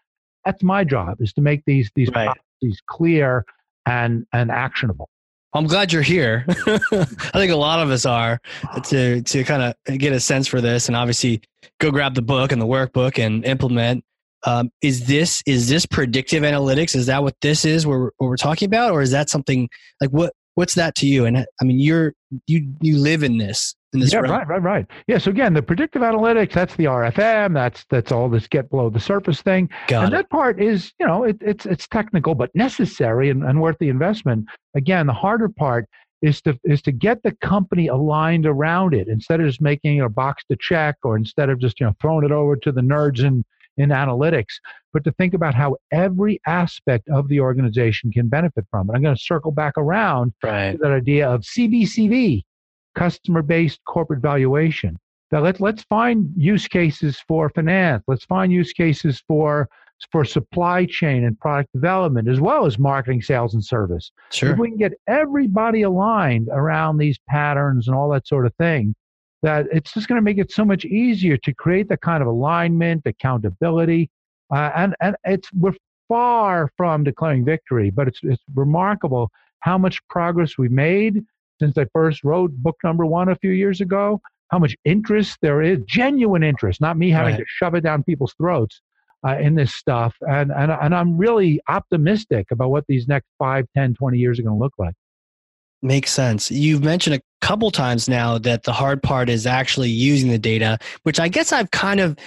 That's my job is to make these these Right. policies clear and and actionable. I'm glad you're here. I think a lot of us are to to kind of get a sense for this, and obviously go grab the book and the workbook and implement. Um, is this is this predictive analytics? Is that what this is? What we're, what we're talking about, or is that something like what what's that to you? And uh, I mean, you're you you live in this in this yeah, realm. right, right, right. Yeah. So again, the predictive analytics, that's the RFM, that's that's all this get below the surface thing. Got and it. that part is, you know, it, it's it's technical but necessary and, and worth the investment. Again, the harder part is to is to get the company aligned around it instead of just making it a box to check or instead of just you know throwing it over to the nerds in in analytics, but to think about how every aspect of the organization can benefit from it. I'm going to circle back around Right. to that idea of CBCV, customer based corporate valuation. Now let's let's find use cases for finance. Let's find use cases for for supply chain and product development, as well as marketing, sales, and service. Sure. If we can get everybody aligned around these patterns and all that sort of thing, that it's just going to make it so much easier to create that kind of alignment, accountability, uh, and and it's we're far from declaring victory, but it's it's remarkable how much progress we made since I first wrote book number one a few years ago. How much interest there is, genuine interest, not me having Right. to shove it down people's throats uh, in this stuff. And, and, and I'm really optimistic about what these next 5, 10, 20 years are going to look like. Makes sense. You've mentioned a couple times now that the hard part is actually using the data, which I guess I've kind of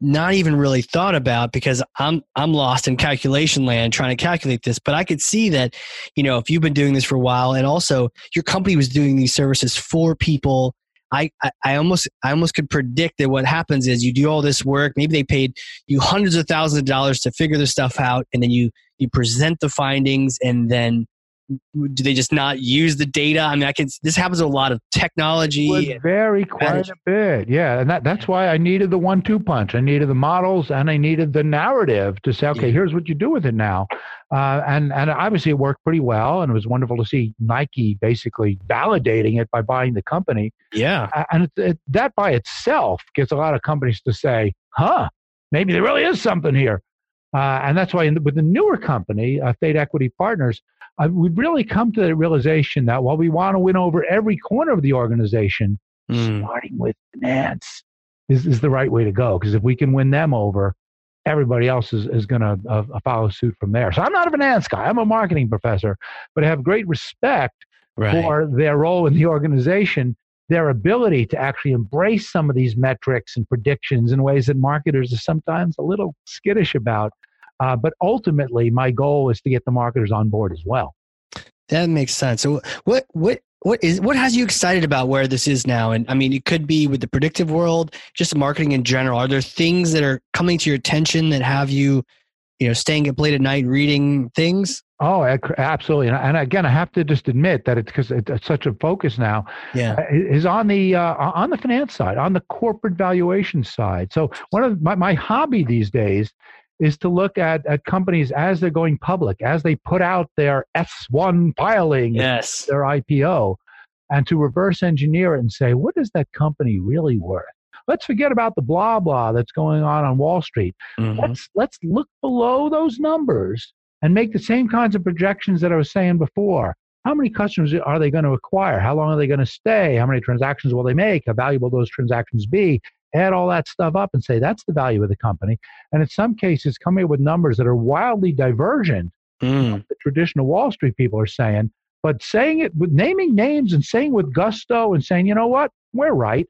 not even really thought about because I'm I'm lost in calculation land trying to calculate this. But I could see that, you know, if you've been doing this for a while and also your company was doing these services for people, I, I, I almost I almost could predict that what happens is you do all this work, maybe they paid you hundreds of thousands of dollars to figure this stuff out, and then you you present the findings and then do they just not use the data? I mean, I can. This happens a lot of technology. vary quite a bit. Yeah, and that, that's why I needed the one-two punch. I needed the models, and I needed the narrative to say, okay, Yeah. here's what you do with it now. Uh, and and obviously it worked pretty well, and it was wonderful to see Nike basically validating it by buying the company. yeah, Uh, and it, it, that by itself gets a lot of companies to say, huh, maybe there really is something here. Uh, and that's why in the, with the newer company, uh, Theta Equity Partners, uh, we've really come to the realization that while we want to win over every corner of the organization, Mm. starting with finance is, is the right way to go. Because if we can win them over, everybody else is, is going to uh, follow suit from there. So I'm not a finance guy. I'm a marketing professor, but I have great respect Right. for their role in the organization, their ability to actually embrace some of these metrics and predictions in ways that marketers are sometimes a little skittish about. Uh, but ultimately, my goal is to get the marketers on board as well. That makes sense. So what what what is what has you excited about where this is now? And I mean, it could be with the predictive world, just marketing in general. Are there things that are coming to your attention that have you, you know, staying up late at night reading things? Oh, absolutely. And, and again, I have to just admit that it's because it's such a focus now Yeah. uh, is on the uh, on the finance side, on the corporate valuation side. So one of my, my hobby these days is to look at, at companies as they're going public, as they put out their S1 filing, Yes. their IPO, and to reverse engineer it and say, what is that company really worth? Let's forget about the blah blah that's going on on Wall Street. Mhm. Let's let's look below those numbers and make the same kinds of projections that I was saying before. How many customers are they going to acquire? How long are they going to stay? How many transactions will they make? How valuable those transactions be? Add all that stuff up and say that's the value of the company. And in some cases, come up with numbers that are wildly divergent Mm. the traditional Wall Street people are saying, but saying it with naming names and saying with gusto and saying, you know what, we're right.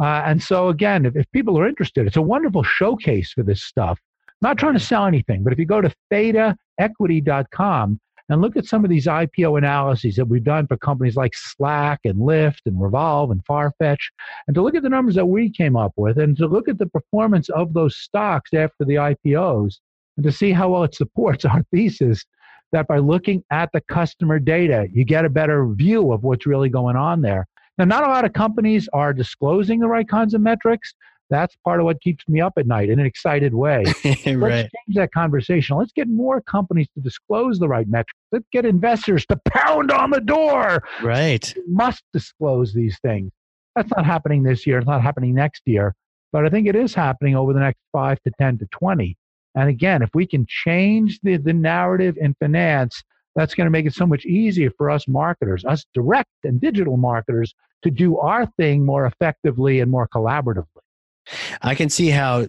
Uh, and so again, if, if people are interested, it's a wonderful showcase for this stuff. Not trying to sell anything, but if you go to thetaequity.com and look at some of these IPO analyses that we've done for companies like Slack and Lyft and Revolve and Farfetch, and to look at the numbers that we came up with and to look at the performance of those stocks after the IPOs and to see how well it supports our thesis that by looking at the customer data, you get a better view of what's really going on there. Now, not a lot of companies are disclosing the right kinds of metrics. That's part of what keeps me up at night in an excited way. Let's change that conversation. Let's get more companies to disclose the right metrics. Let's get investors to pound on the door. Right. You must disclose these things. That's not happening this year. It's not happening next year. But I think it is happening over the next five to 10 to 20. And again, if we can change the, the narrative in finance, that's going to make it so much easier for us marketers, us direct and digital marketers, to do our thing more effectively and more collaboratively. I can see how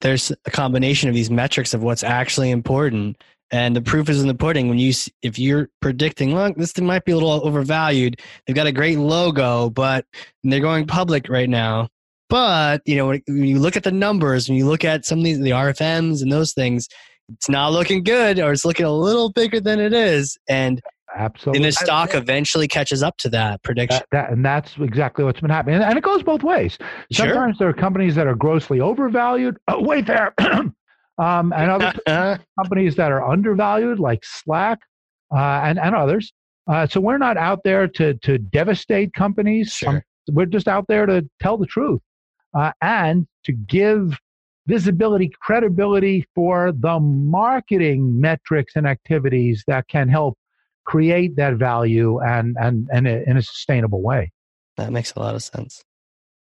there's a combination of these metrics of what's actually important. And the proof is in the pudding. When you, if you're predicting, look, this thing might be a little overvalued. They've got a great logo, but they're going public right now. But you know, when you look at the numbers, when you look at some of these, the RFMs and those things, it's not looking good, or it's looking a little bigger than it is. And Absolutely. and the stock eventually catches up to that prediction. That, that, and that's exactly what's been happening. And, it goes both ways. Sure. Sometimes there are companies that are grossly overvalued. Oh, wait there. um, and other companies that are undervalued, like Slack uh, and, and others. Uh, so we're not out there to, to devastate companies. Sure. Um, we're just out there to tell the truth uh, and to give visibility, credibility for the marketing metrics and activities that can help create that value and, and, and in a sustainable way. That makes a lot of sense.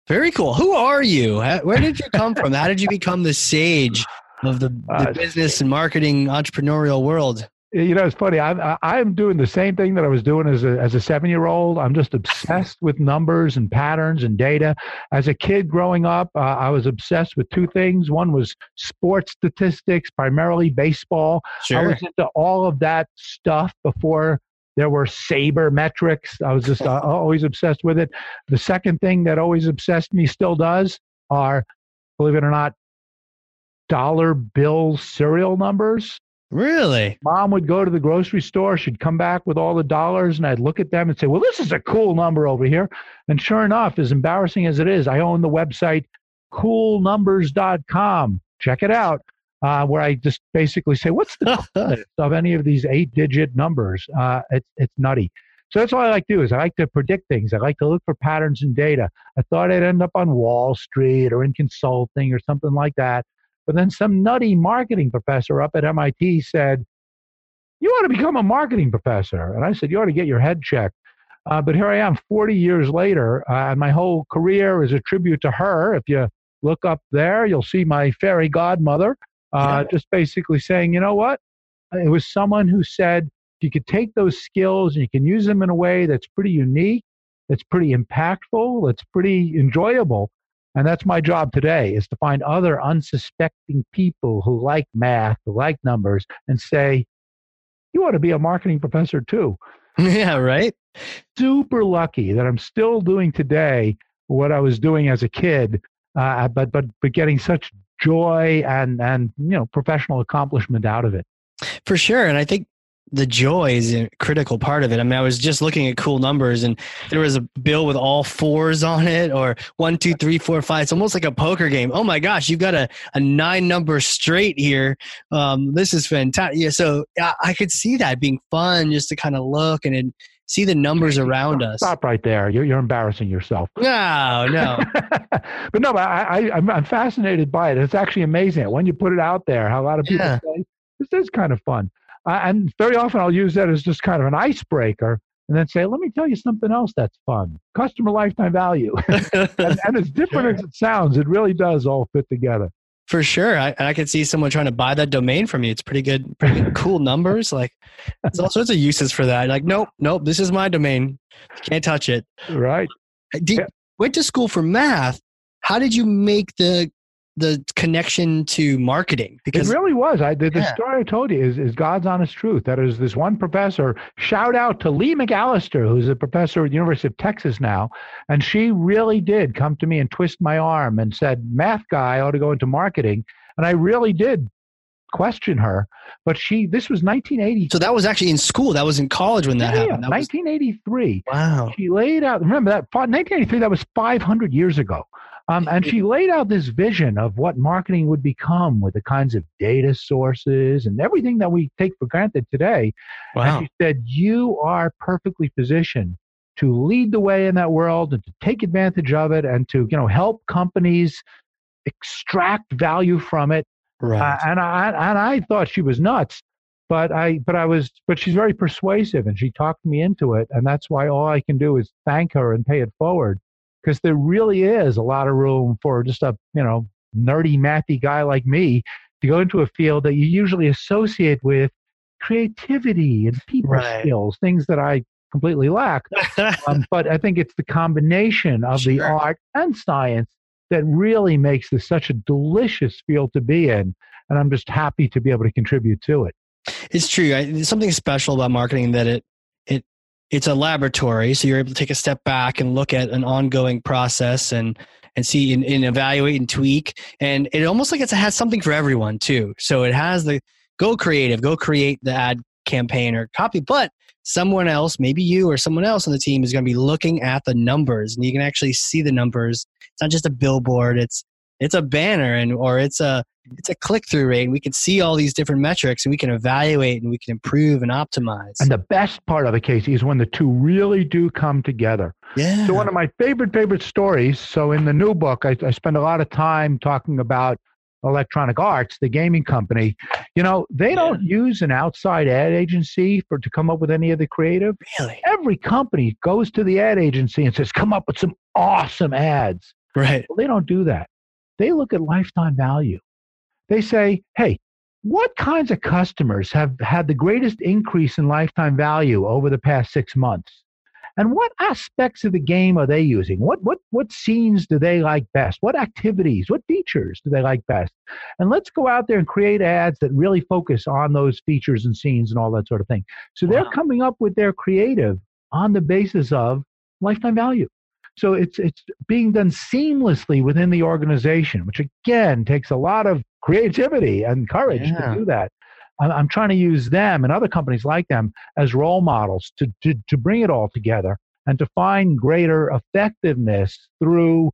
Very cool. Who are you? Where did you come from? How did you become the sage of the, the Uh, business and marketing entrepreneurial world? You know, it's funny. I'm I- I'm doing the same thing that I was doing as a as a seven year old. I'm just obsessed with numbers and patterns and data. As a kid growing up, uh, I was obsessed with two things. One was sports statistics, primarily baseball. Sure. I was into all of that stuff before there were sabermetrics. I was just uh, always obsessed with it. The second thing that always obsessed me still does are, believe it or not, dollar bill serial numbers Really? mom would go to the grocery store. She'd come back with all the dollars and i'd look at them and say well this is a cool number over here. And sure enough as embarrassing as it is i own the website coolnumbers.com check it out uh, where i just basically say what's the of any of these eight digit numbers? Uh, it's, it's nutty. So that's all i like to do is i like to predict things. I like to look for patterns in data. I thought i'd end up on wall street or in consulting or something like that but then some nutty marketing professor up at MIT said, You ought to become a marketing professor. And I said, You ought to get your head checked. Uh, but here I am 40 years later, uh, and my whole career is a tribute to her. If you look up there, you'll see my fairy godmother uh, just basically saying, You know what? It was someone who said, you could take those skills and you can use them in a way that's pretty unique, that's pretty impactful, that's pretty enjoyable. And that's my job today is to find other unsuspecting people who like math, who like numbers, and say, you ought to be a marketing professor too. Yeah, right. Super lucky that I'm still doing today what I was doing as a kid, uh, but but but getting such joy and and you know professional accomplishment out of it. For sure, and I think the joy is a critical part of it. I mean, I was just looking at cool numbers and there was a bill with all fours on it or one, two, three, four, five. It's almost like a poker game. Oh my gosh, you've got a, a nine number straight here. Um, this is fantastic. Yeah, so I, I could see that being fun just to kind of look and, and see the numbers around us. Stop right there. You're, you're embarrassing yourself. No, no. but no, but I, I, I'm, I'm fascinated by it. It's actually amazing when you put it out there, how a lot of people Yeah. say, this is kind of fun. Uh, and very often I'll use that as just kind of an icebreaker and then say, let me tell you something else that's fun customer lifetime value. and, and as different as it sounds, it really does all fit together. For sure. I, I could see someone trying to buy that domain from you. It's pretty good, pretty good, cool numbers. Like there's all sorts of uses for that. Like, nope, nope, this is my domain. Can't touch it. Right. Did, Yeah. Went to school for math. How did you make the the connection to marketing? Because it really was. I the, the story I told you is, is God's honest truth. That is this one professor. Shout out to Leigh McAlister, who's a professor at the University of Texas now, and she really did come to me and twist my arm and said, "Math guy ought to go into marketing." And I really did question her, but she. This was 1980. so that was actually in school. That was in college when that Yeah, happened. That was, 1983 wow. she laid out remember that 1983 that was 500 years ago um, and she laid out this vision of what marketing would become with the kinds of data sources and everything that we take for granted today Wow. and she said you are perfectly positioned to lead the way in that world and to take advantage of it and to you know help companies extract value from it Right. uh, and I and I thought she was nuts, but I but I was but she's very persuasive and she talked me into it, and that's why all I can do is thank her and pay it forward, because there really is a lot of room for just a you know nerdy mathy guy like me to go into a field that you usually associate with creativity and people Right. skills, things that I completely lack. Um, but I think it's the combination of the art and science that really makes this such a delicious field to be in. And I'm just happy to be able to contribute to it. It's true. I, there's something special about marketing that it it's a laboratory, so you're able to take a step back and look at an ongoing process and and see and, and evaluate and tweak. And it almost like it has something for everyone too. So it has the go creative, go create the ad campaign or copy, but someone else, maybe you or someone else on the team, is going to be looking at the numbers, and you can actually see the numbers. It's not just a billboard; it's it's a banner and or it's a it's a click through rate and we can see all these different metrics and we can evaluate and we can improve and optimize And the best part of it, Casey, is when the two really do come together. yeah So one of my favorite, favorite stories. So in the new book, I, I spend a lot of time talking about Electronic Arts, the gaming company. You know, they don't use an outside ad agency for to come up with any of the creative. really Every company goes to the ad agency and says, "Come up with some awesome ads." right Well, they don't do that. They look at lifetime value. They say, hey, what kinds of customers have had the greatest increase in lifetime value over the past six months? And what aspects of the game are they using? What, what, what scenes do they like best? What activities, what features do they like best? And let's go out there and create ads that really focus on those features and scenes and all that sort of thing. So they're coming up with their creative on the basis of lifetime value. So it's it's being done seamlessly within the organization, which again takes a lot of creativity and courage Yeah. to do that. I'm, trying to use them and other companies like them as role models to, to to bring it all together and to find greater effectiveness through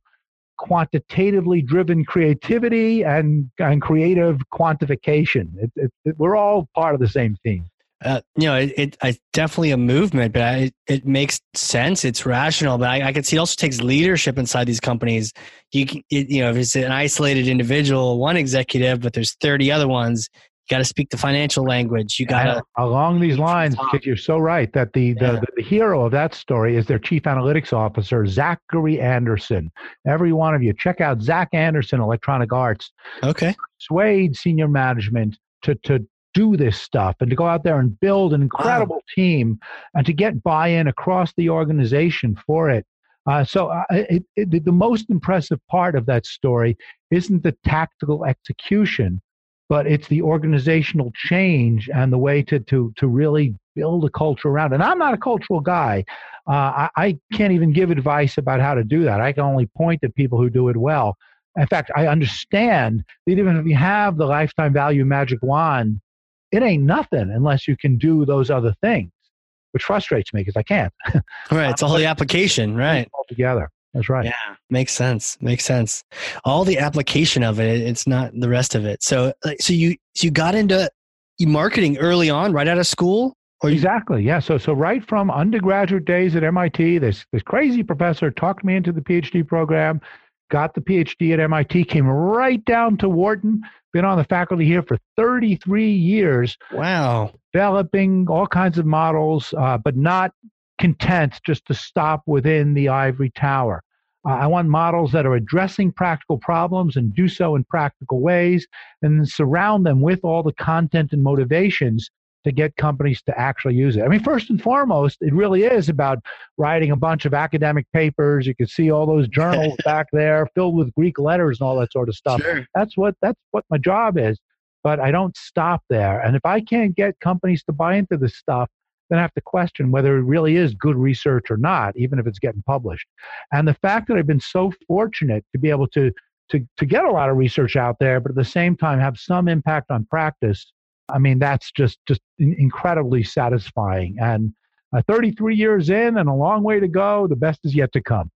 quantitatively driven creativity and and creative quantification. It, it, it- we're all part of the same thing. Uh, you know it, it it's definitely a movement but I, it makes sense. It's rational but I, I can see it also takes leadership inside these companies. You can, it, you know if it's an isolated individual one executive but there's 30 other ones you got to speak the financial language. You got to along these lines, because you're so right that the, the, Yeah. the, the hero of that story is their chief analytics officer, Zachary Anderson. Every one of you, check out Zach Anderson, Electronic Arts, okay. Swayed senior management to, to do this stuff and to go out there and build an incredible team and to get buy-in across the organization for it. Uh, so uh, it, it, the most impressive part of that story isn't the tactical execution, but it's the organizational change and the way to to to really build a culture around. And I'm not a cultural guy. Uh, I, I, can't even give advice about how to do that. I can only point at people who do it well. In fact, I understand that even if you have the lifetime value magic wand, it ain't nothing unless you can do those other things, which frustrates me because I can't. right. It's all the application, right? All together. That's right. Yeah, makes sense. Makes sense. All the application of it, it's not the rest of it. So, so you so you got into marketing early on, right out of school. Or exactly. Yeah. So, so right from undergraduate days at MIT, this this crazy professor talked me into the PhD program. Got the PhD at MIT. Came right down to Wharton. Been on the faculty here for 33 years. Wow. Developing all kinds of models, uh, but not content just to stop within the ivory tower. Uh, I want models that are addressing practical problems and do so in practical ways, and surround them with all the content and motivations to get companies to actually use it. I mean, first and foremost, it really is about writing a bunch of academic papers. You can see all those journals back there filled with Greek letters and all that sort of stuff. Sure. That's what that's what my job is. But I don't stop there. And if I can't get companies to buy into this stuff, then I have to question whether it really is good research or not, even if it's getting published. And the fact that I've been so fortunate to be able to to to get a lot of research out there, but at the same time have some impact on practice, I mean that's just just incredibly satisfying. And uh, 33 years in and a long way to go. The best is yet to come.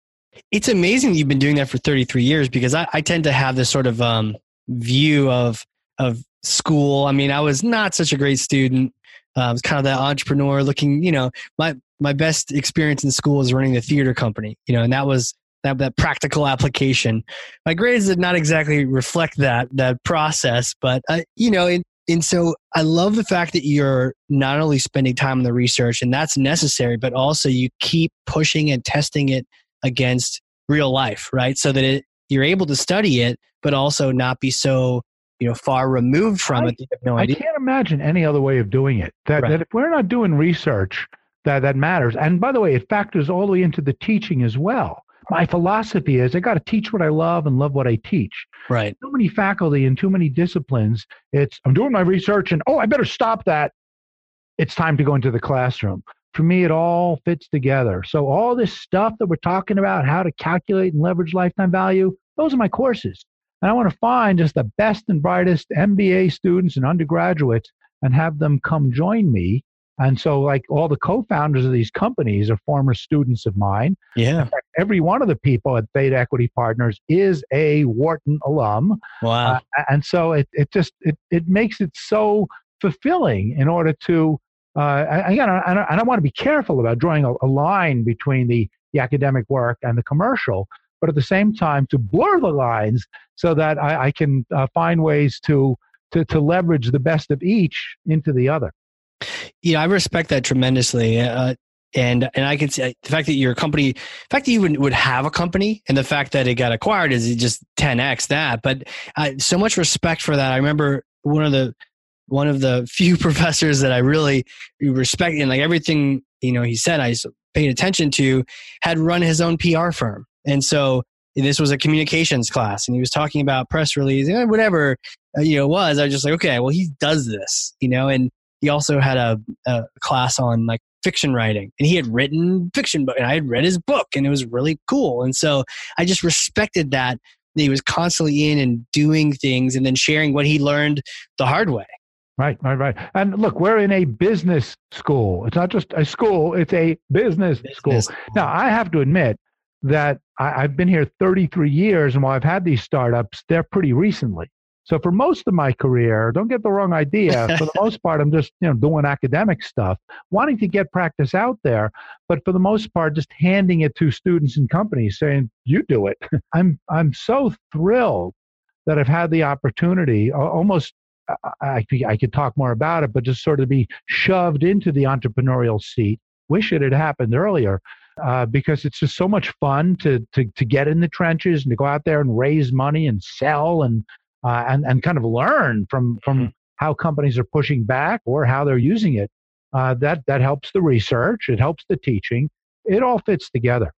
It's amazing you've been doing that for 33 years because I, I tend to have this sort of um, view of of school. I mean, I was not such a great student. Uh, I was kind of that entrepreneur looking, you know, my, my best experience in school was running the theater company, you know, and that was that, that practical application. My grades did not exactly reflect that, that process, but, uh, you know, and so I love the fact that you're not only spending time on the research and that's necessary, but also you keep pushing and testing it against real life, right? So that it, you're able to study it, but also not be so you know far removed from I, it. No I can't imagine any other way of doing it. That, right. that if we're not doing research, that that matters. And by the way, it factors all the way into the teaching as well. My philosophy is I got to teach what I love and love what I teach. Right. Too many faculty and too many disciplines. It's I'm doing my research and oh I better stop that. It's time to go into the classroom. For me, it all fits together. So all this stuff that we're talking about, how to calculate and leverage lifetime value, those are my courses. And I want to find just the best and brightest MBA students and undergraduates and have them come join me. And so, like all the co founders of these companies are former students of mine. Yeah. Fact, every one of the people at Theta Equity Partners is a Wharton alum. Wow. Uh, and so it, it just it, it makes it so fulfilling in order to uh, again, I, I, I want to be careful about drawing a, a line between the, the academic work and the commercial but at the same time to blur the lines so that I, I can uh, find ways to, to to leverage the best of each into the other. Yeah, I respect that tremendously. Uh, and and I can see the fact that your company, the fact that you would, would have a company, and the fact that it got acquired is just 10x that. But uh, so much respect for that. I remember one of the one of the few professors that I really respect and like everything you know he said I paid attention to had run his own PR firm, and so this was a communications class and he was talking about press release and whatever uh, you know it was i was just like okay well he does this you know and he also had a, a class on like fiction writing and he had written fiction book and i had read his book and it was really cool and so i just respected that he was constantly in and doing things and then sharing what he learned the hard way Right, right, right. And look, we're in a business school. It's not just a school, it's a business, business school. school. Now, I have to admit, that I, have been here 33 years, and while I've had these startups, they're pretty recently. So for most of my career, don't get the wrong idea. For the most part, I'm just you know doing academic stuff, wanting to get practice out there, but for the most part, just handing it to students and companies, saying, "You do it." I'm I'm so thrilled that I've had the opportunity, almost I, I could talk more about it, but just sort of be shoved into the entrepreneurial seat. Wish it had happened earlier uh, because it's just so much fun to, to to get in the trenches and to go out there and raise money and sell and uh, and and kind of learn from from mm-hmm. how companies are pushing back or how they're using it. Uh, that that helps the research. It helps the teaching. It all fits together,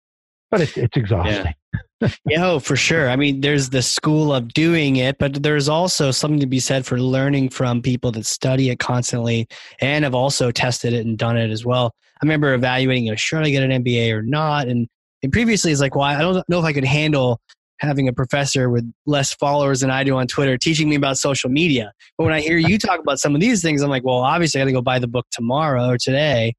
but it's it's exhausting. Yeah. yeah, oh, for sure. I mean, there's the school of doing it, but there's also something to be said for learning from people that study it constantly and have also tested it and done it as well. I remember evaluating, you know, should I get an MBA or not? And, and previously, it's like, well, I don't know if I could handle having a professor with less followers than I do on Twitter teaching me about social media. But when I hear you talk about some of these things, I'm like, well, obviously I got to go buy the book tomorrow or today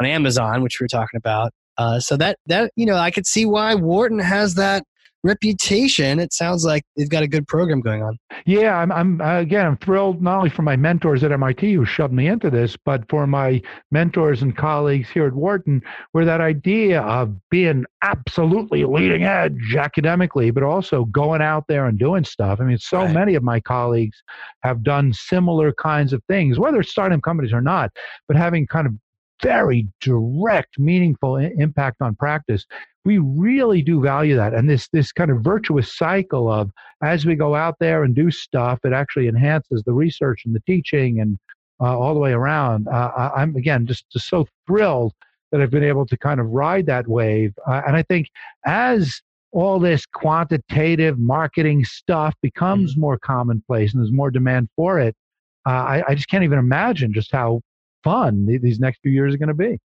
on Amazon, which we were talking about. Uh, so that that you know, I could see why Wharton has that reputation, it sounds like they've got a good program going on. Yeah, I'm, I'm again, I'm thrilled not only for my mentors at MIT who shoved me into this, but for my mentors and colleagues here at Wharton, where that idea of being absolutely leading edge academically, but also going out there and doing stuff. I mean, so right. many of my colleagues have done similar kinds of things, whether it's starting companies or not, but having kind of very direct, meaningful impact on practice. We really do value that, and this this kind of virtuous cycle of as we go out there and do stuff, it actually enhances the research and the teaching and uh, all the way around. Uh, I'm again just, just so thrilled that I've been able to kind of ride that wave, uh, and I think as all this quantitative marketing stuff becomes mm-hmm. more commonplace and there's more demand for it, uh, I, I, just can't even imagine just how fun these next few years are going to be.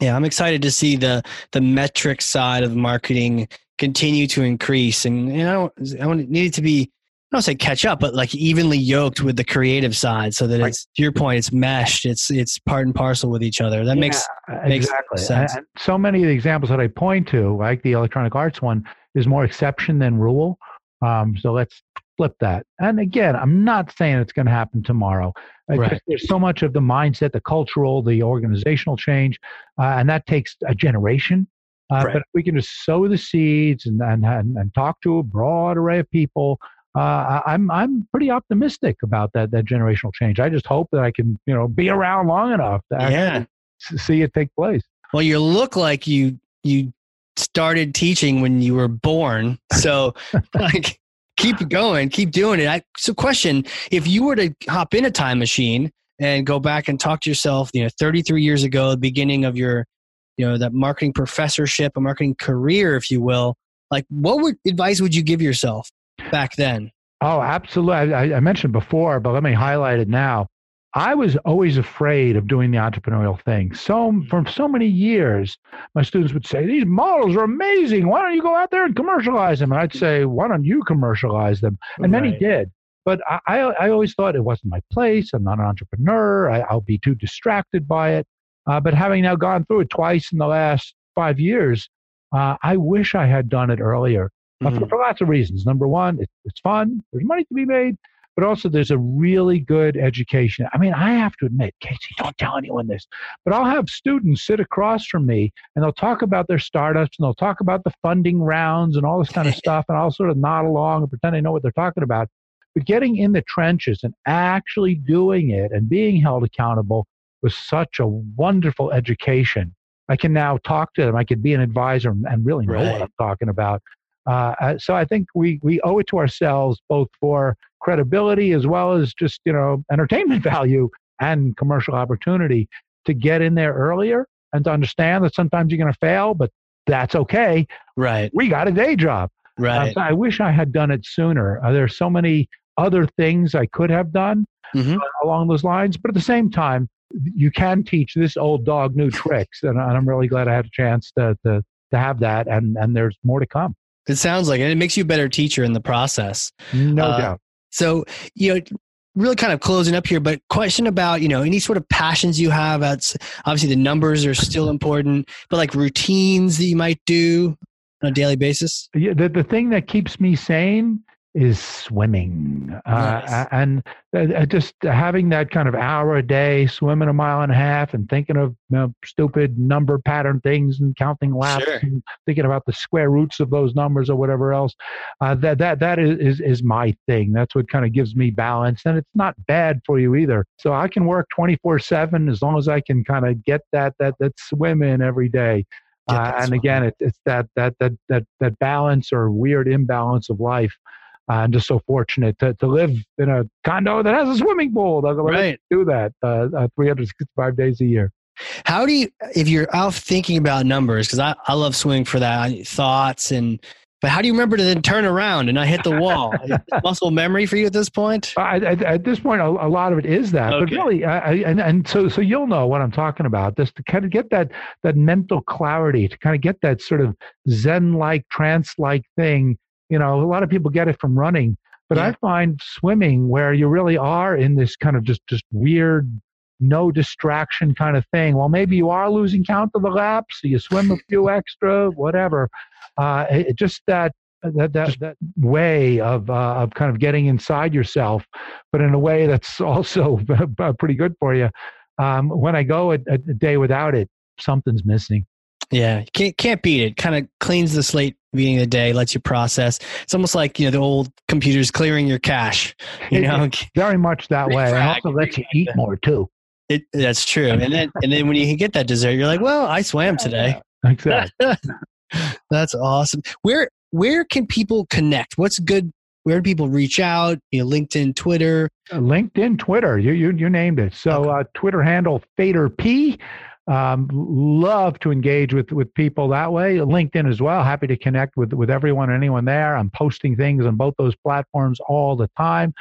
Yeah, I'm excited to see the the metric side of marketing continue to increase, and, and I don't I don't need it to be I don't say catch up, but like evenly yoked with the creative side, so that right. it's to your point, it's meshed, it's it's part and parcel with each other. That yeah, makes exactly makes sense. And so many of the examples that I point to, like the electronic arts one, is more exception than rule. Um, so let's flip that. And again, I'm not saying it's going to happen tomorrow. Right. There's so much of the mindset, the cultural, the organizational change, uh, and that takes a generation. Uh, right. But we can just sow the seeds and, and, and, and, talk to a broad array of people. Uh, I'm I'm pretty optimistic about that that generational change. I just hope that I can you know be around long enough to yeah. see it take place. Well, you look like you you started teaching when you were born, so like keep going, keep doing it. I, so, question: If you were to hop in a time machine and go back and talk to yourself, you know, 33 years ago, the beginning of your, you know, that marketing professorship, a marketing career, if you will, like, what would advice would you give yourself back then? Oh, absolutely. I, I mentioned before, but let me highlight it now. I was always afraid of doing the entrepreneurial thing. So mm-hmm. for so many years, my students would say, "These models are amazing. Why don't you go out there and commercialize them?" And I'd say, "Why don't you commercialize them?" And right. many did. But I, I, always thought it wasn't my place. I'm not an entrepreneur. I, will be too distracted by it. Uh, but having now gone through it twice in the last five years, uh, I wish I had done it earlier. Mm-hmm. For, for, lots of reasons. Number one, it, it's fun. There's money to be made but also there's a really good education. I mean, I have to admit, Casey, don't tell anyone this, but I'll have students sit across from me and they'll talk about their startups and they'll talk about the funding rounds and all this kind of stuff. And I'll sort of nod along and pretend I know what they're talking about. But getting in the trenches and actually doing it and being held accountable was such a wonderful education. I can now talk to them. I could be an advisor and really know right. what I'm talking about. Uh, uh, so I think we, we owe it to ourselves both for credibility as well as just you know entertainment value and commercial opportunity to get in there earlier and to understand that sometimes you're going to fail, but that's okay. Right. We got a day job. Right. Uh, so I wish I had done it sooner. Uh, there's so many other things I could have done mm-hmm. uh, along those lines, but at the same time, you can teach this old dog new tricks, and, and I'm really glad I had a chance to, to to have that, and and there's more to come. It sounds like it. It makes you a better teacher in the process. No uh, doubt. So, you know, really kind of closing up here, but question about, you know, any sort of passions you have. That's obviously the numbers are still important, but like routines that you might do on a daily basis. Yeah, the, the thing that keeps me sane is swimming. Uh, nice. uh, and uh, just having that kind of hour a day swimming a mile and a half and thinking of you know, stupid number pattern things and counting laps sure. and thinking about the square roots of those numbers or whatever else uh, that that that is, is is my thing. That's what kind of gives me balance and it's not bad for you either. So i can work 24 7 as long as i can kind of get that that that swim in every day. Uh, and again, it, it's that that that that that balance or weird imbalance of life I'm just so fortunate to, to live in a condo that has a swimming pool. That right. do that uh, uh, 365 days a year. How do you, if you're out thinking about numbers, because I, I love swimming for that, thoughts and but how do you remember to then turn around and not hit the wall? muscle memory for you at this point? I, I, at this point, a, a, lot of it is that. Okay. But really, I, and, and so so you'll know what I'm talking about. Just to kind of get that that mental clarity, to kind of get that sort of Zen-like, trance-like thing. You know, a lot of people get it from running, but yeah. I find swimming where you really are in this kind of just just weird no distraction kind of thing. Well, maybe you are losing count of the laps, so you swim a few extra, whatever. Uh, it, just that that that that way of uh, of kind of getting inside yourself, but in a way that's also pretty good for you. Um, when I go a, a, day without it, something's missing. Yeah, can't can't beat it. Kind of cleans the slate beginning of the day, lets you process. It's almost like you know the old computers clearing your cache. You know, very much that way. And also lets you eat more too. It, that's true. And then and then when you get that dessert, you're like, well, I swam today. Exactly. that's awesome. Where where can people connect? What's good? Where do people reach out? You know, LinkedIn, Twitter. Uh, LinkedIn, Twitter. You you you named it. So okay. uh, Twitter handle Fader P. Um, love to engage with with people that way. LinkedIn as well. Happy to connect with with everyone and anyone there. I'm posting things on both those platforms all the time.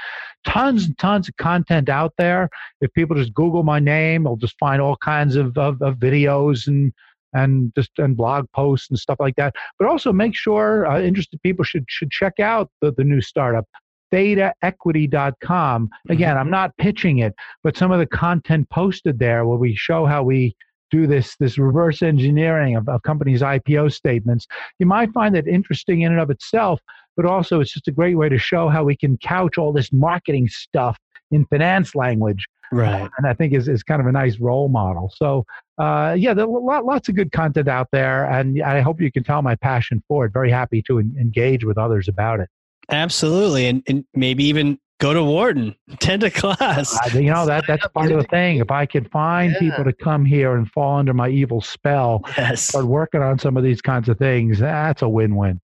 Tons and tons of content out there. If people just Google my name, they'll just find all kinds of, of, of videos and and just and blog posts and stuff like that. But also make sure uh, interested people should should check out the, the new startup thetaequity.com. Again, mm-hmm. I'm not pitching it, but some of the content posted there where we show how we do this this reverse engineering of, of companies' IPO statements, you might find that interesting in and of itself, but also it's just a great way to show how we can couch all this marketing stuff in finance language. Right. and I think is, is kind of a nice role model. So, uh, yeah, there are lots of good content out there. And I hope you can tell my passion for it. Very happy to engage with others about it. Absolutely. And, and maybe even go to Wharton, attend a class. Uh, you know that that's part of the thing. If I can find yeah. people to come here and fall under my evil spell, yes. start working on some of these kinds of things, that's a win-win.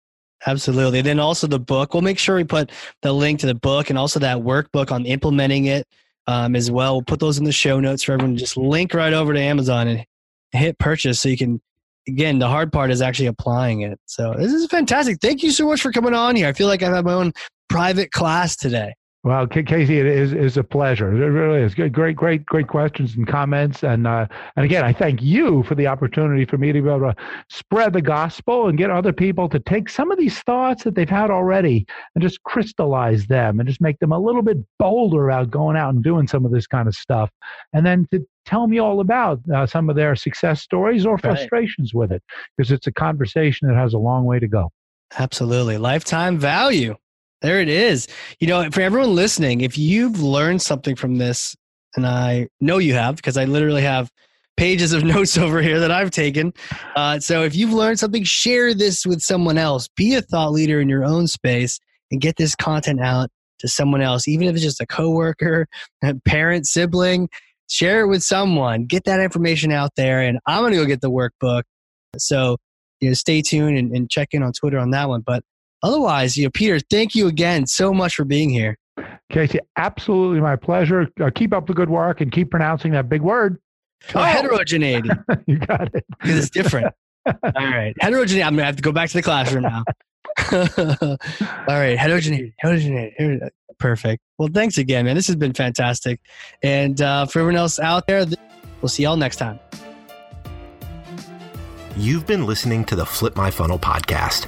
Absolutely. And then also the book. We'll make sure we put the link to the book and also that workbook on implementing it um, as well. We'll put those in the show notes for everyone. Just link right over to Amazon and hit purchase so you can. Again, the hard part is actually applying it. So this is fantastic. Thank you so much for coming on here. I feel like I've had my own private class today. Well, Casey, it is, is a pleasure. It really is. Good, Great, great, great questions and comments. And uh, and again, I thank you for the opportunity for me to be able to spread the gospel and get other people to take some of these thoughts that they've had already and just crystallize them and just make them a little bit bolder about going out and doing some of this kind of stuff. And then to tell me all about uh, some of their success stories or frustrations right. with it, because it's a conversation that has a long way to go. Absolutely. Lifetime value. There it is. You know, for everyone listening, if you've learned something from this, and I know you have because I literally have pages of notes over here that I've taken. Uh, so if you've learned something, share this with someone else. Be a thought leader in your own space and get this content out to someone else, even if it's just a coworker, a parent, sibling. Share it with someone. Get that information out there, and I'm going to go get the workbook. So, you know, stay tuned and, and check in on Twitter on that one. But otherwise, you know, Peter, thank you again so much for being here. Casey, absolutely my pleasure. Uh, keep up the good work and keep pronouncing that big word. Oh, heterogeneity. you got it. Because it's different. All right. Heterogeneity. I'm going to have to go back to the classroom now. All right. Heterogeneity. Heterogeneity. Perfect. Well, thanks again, man. This has been fantastic. And uh, for everyone else out there, we'll see y'all next time. You've been listening to the Flip My Funnel podcast.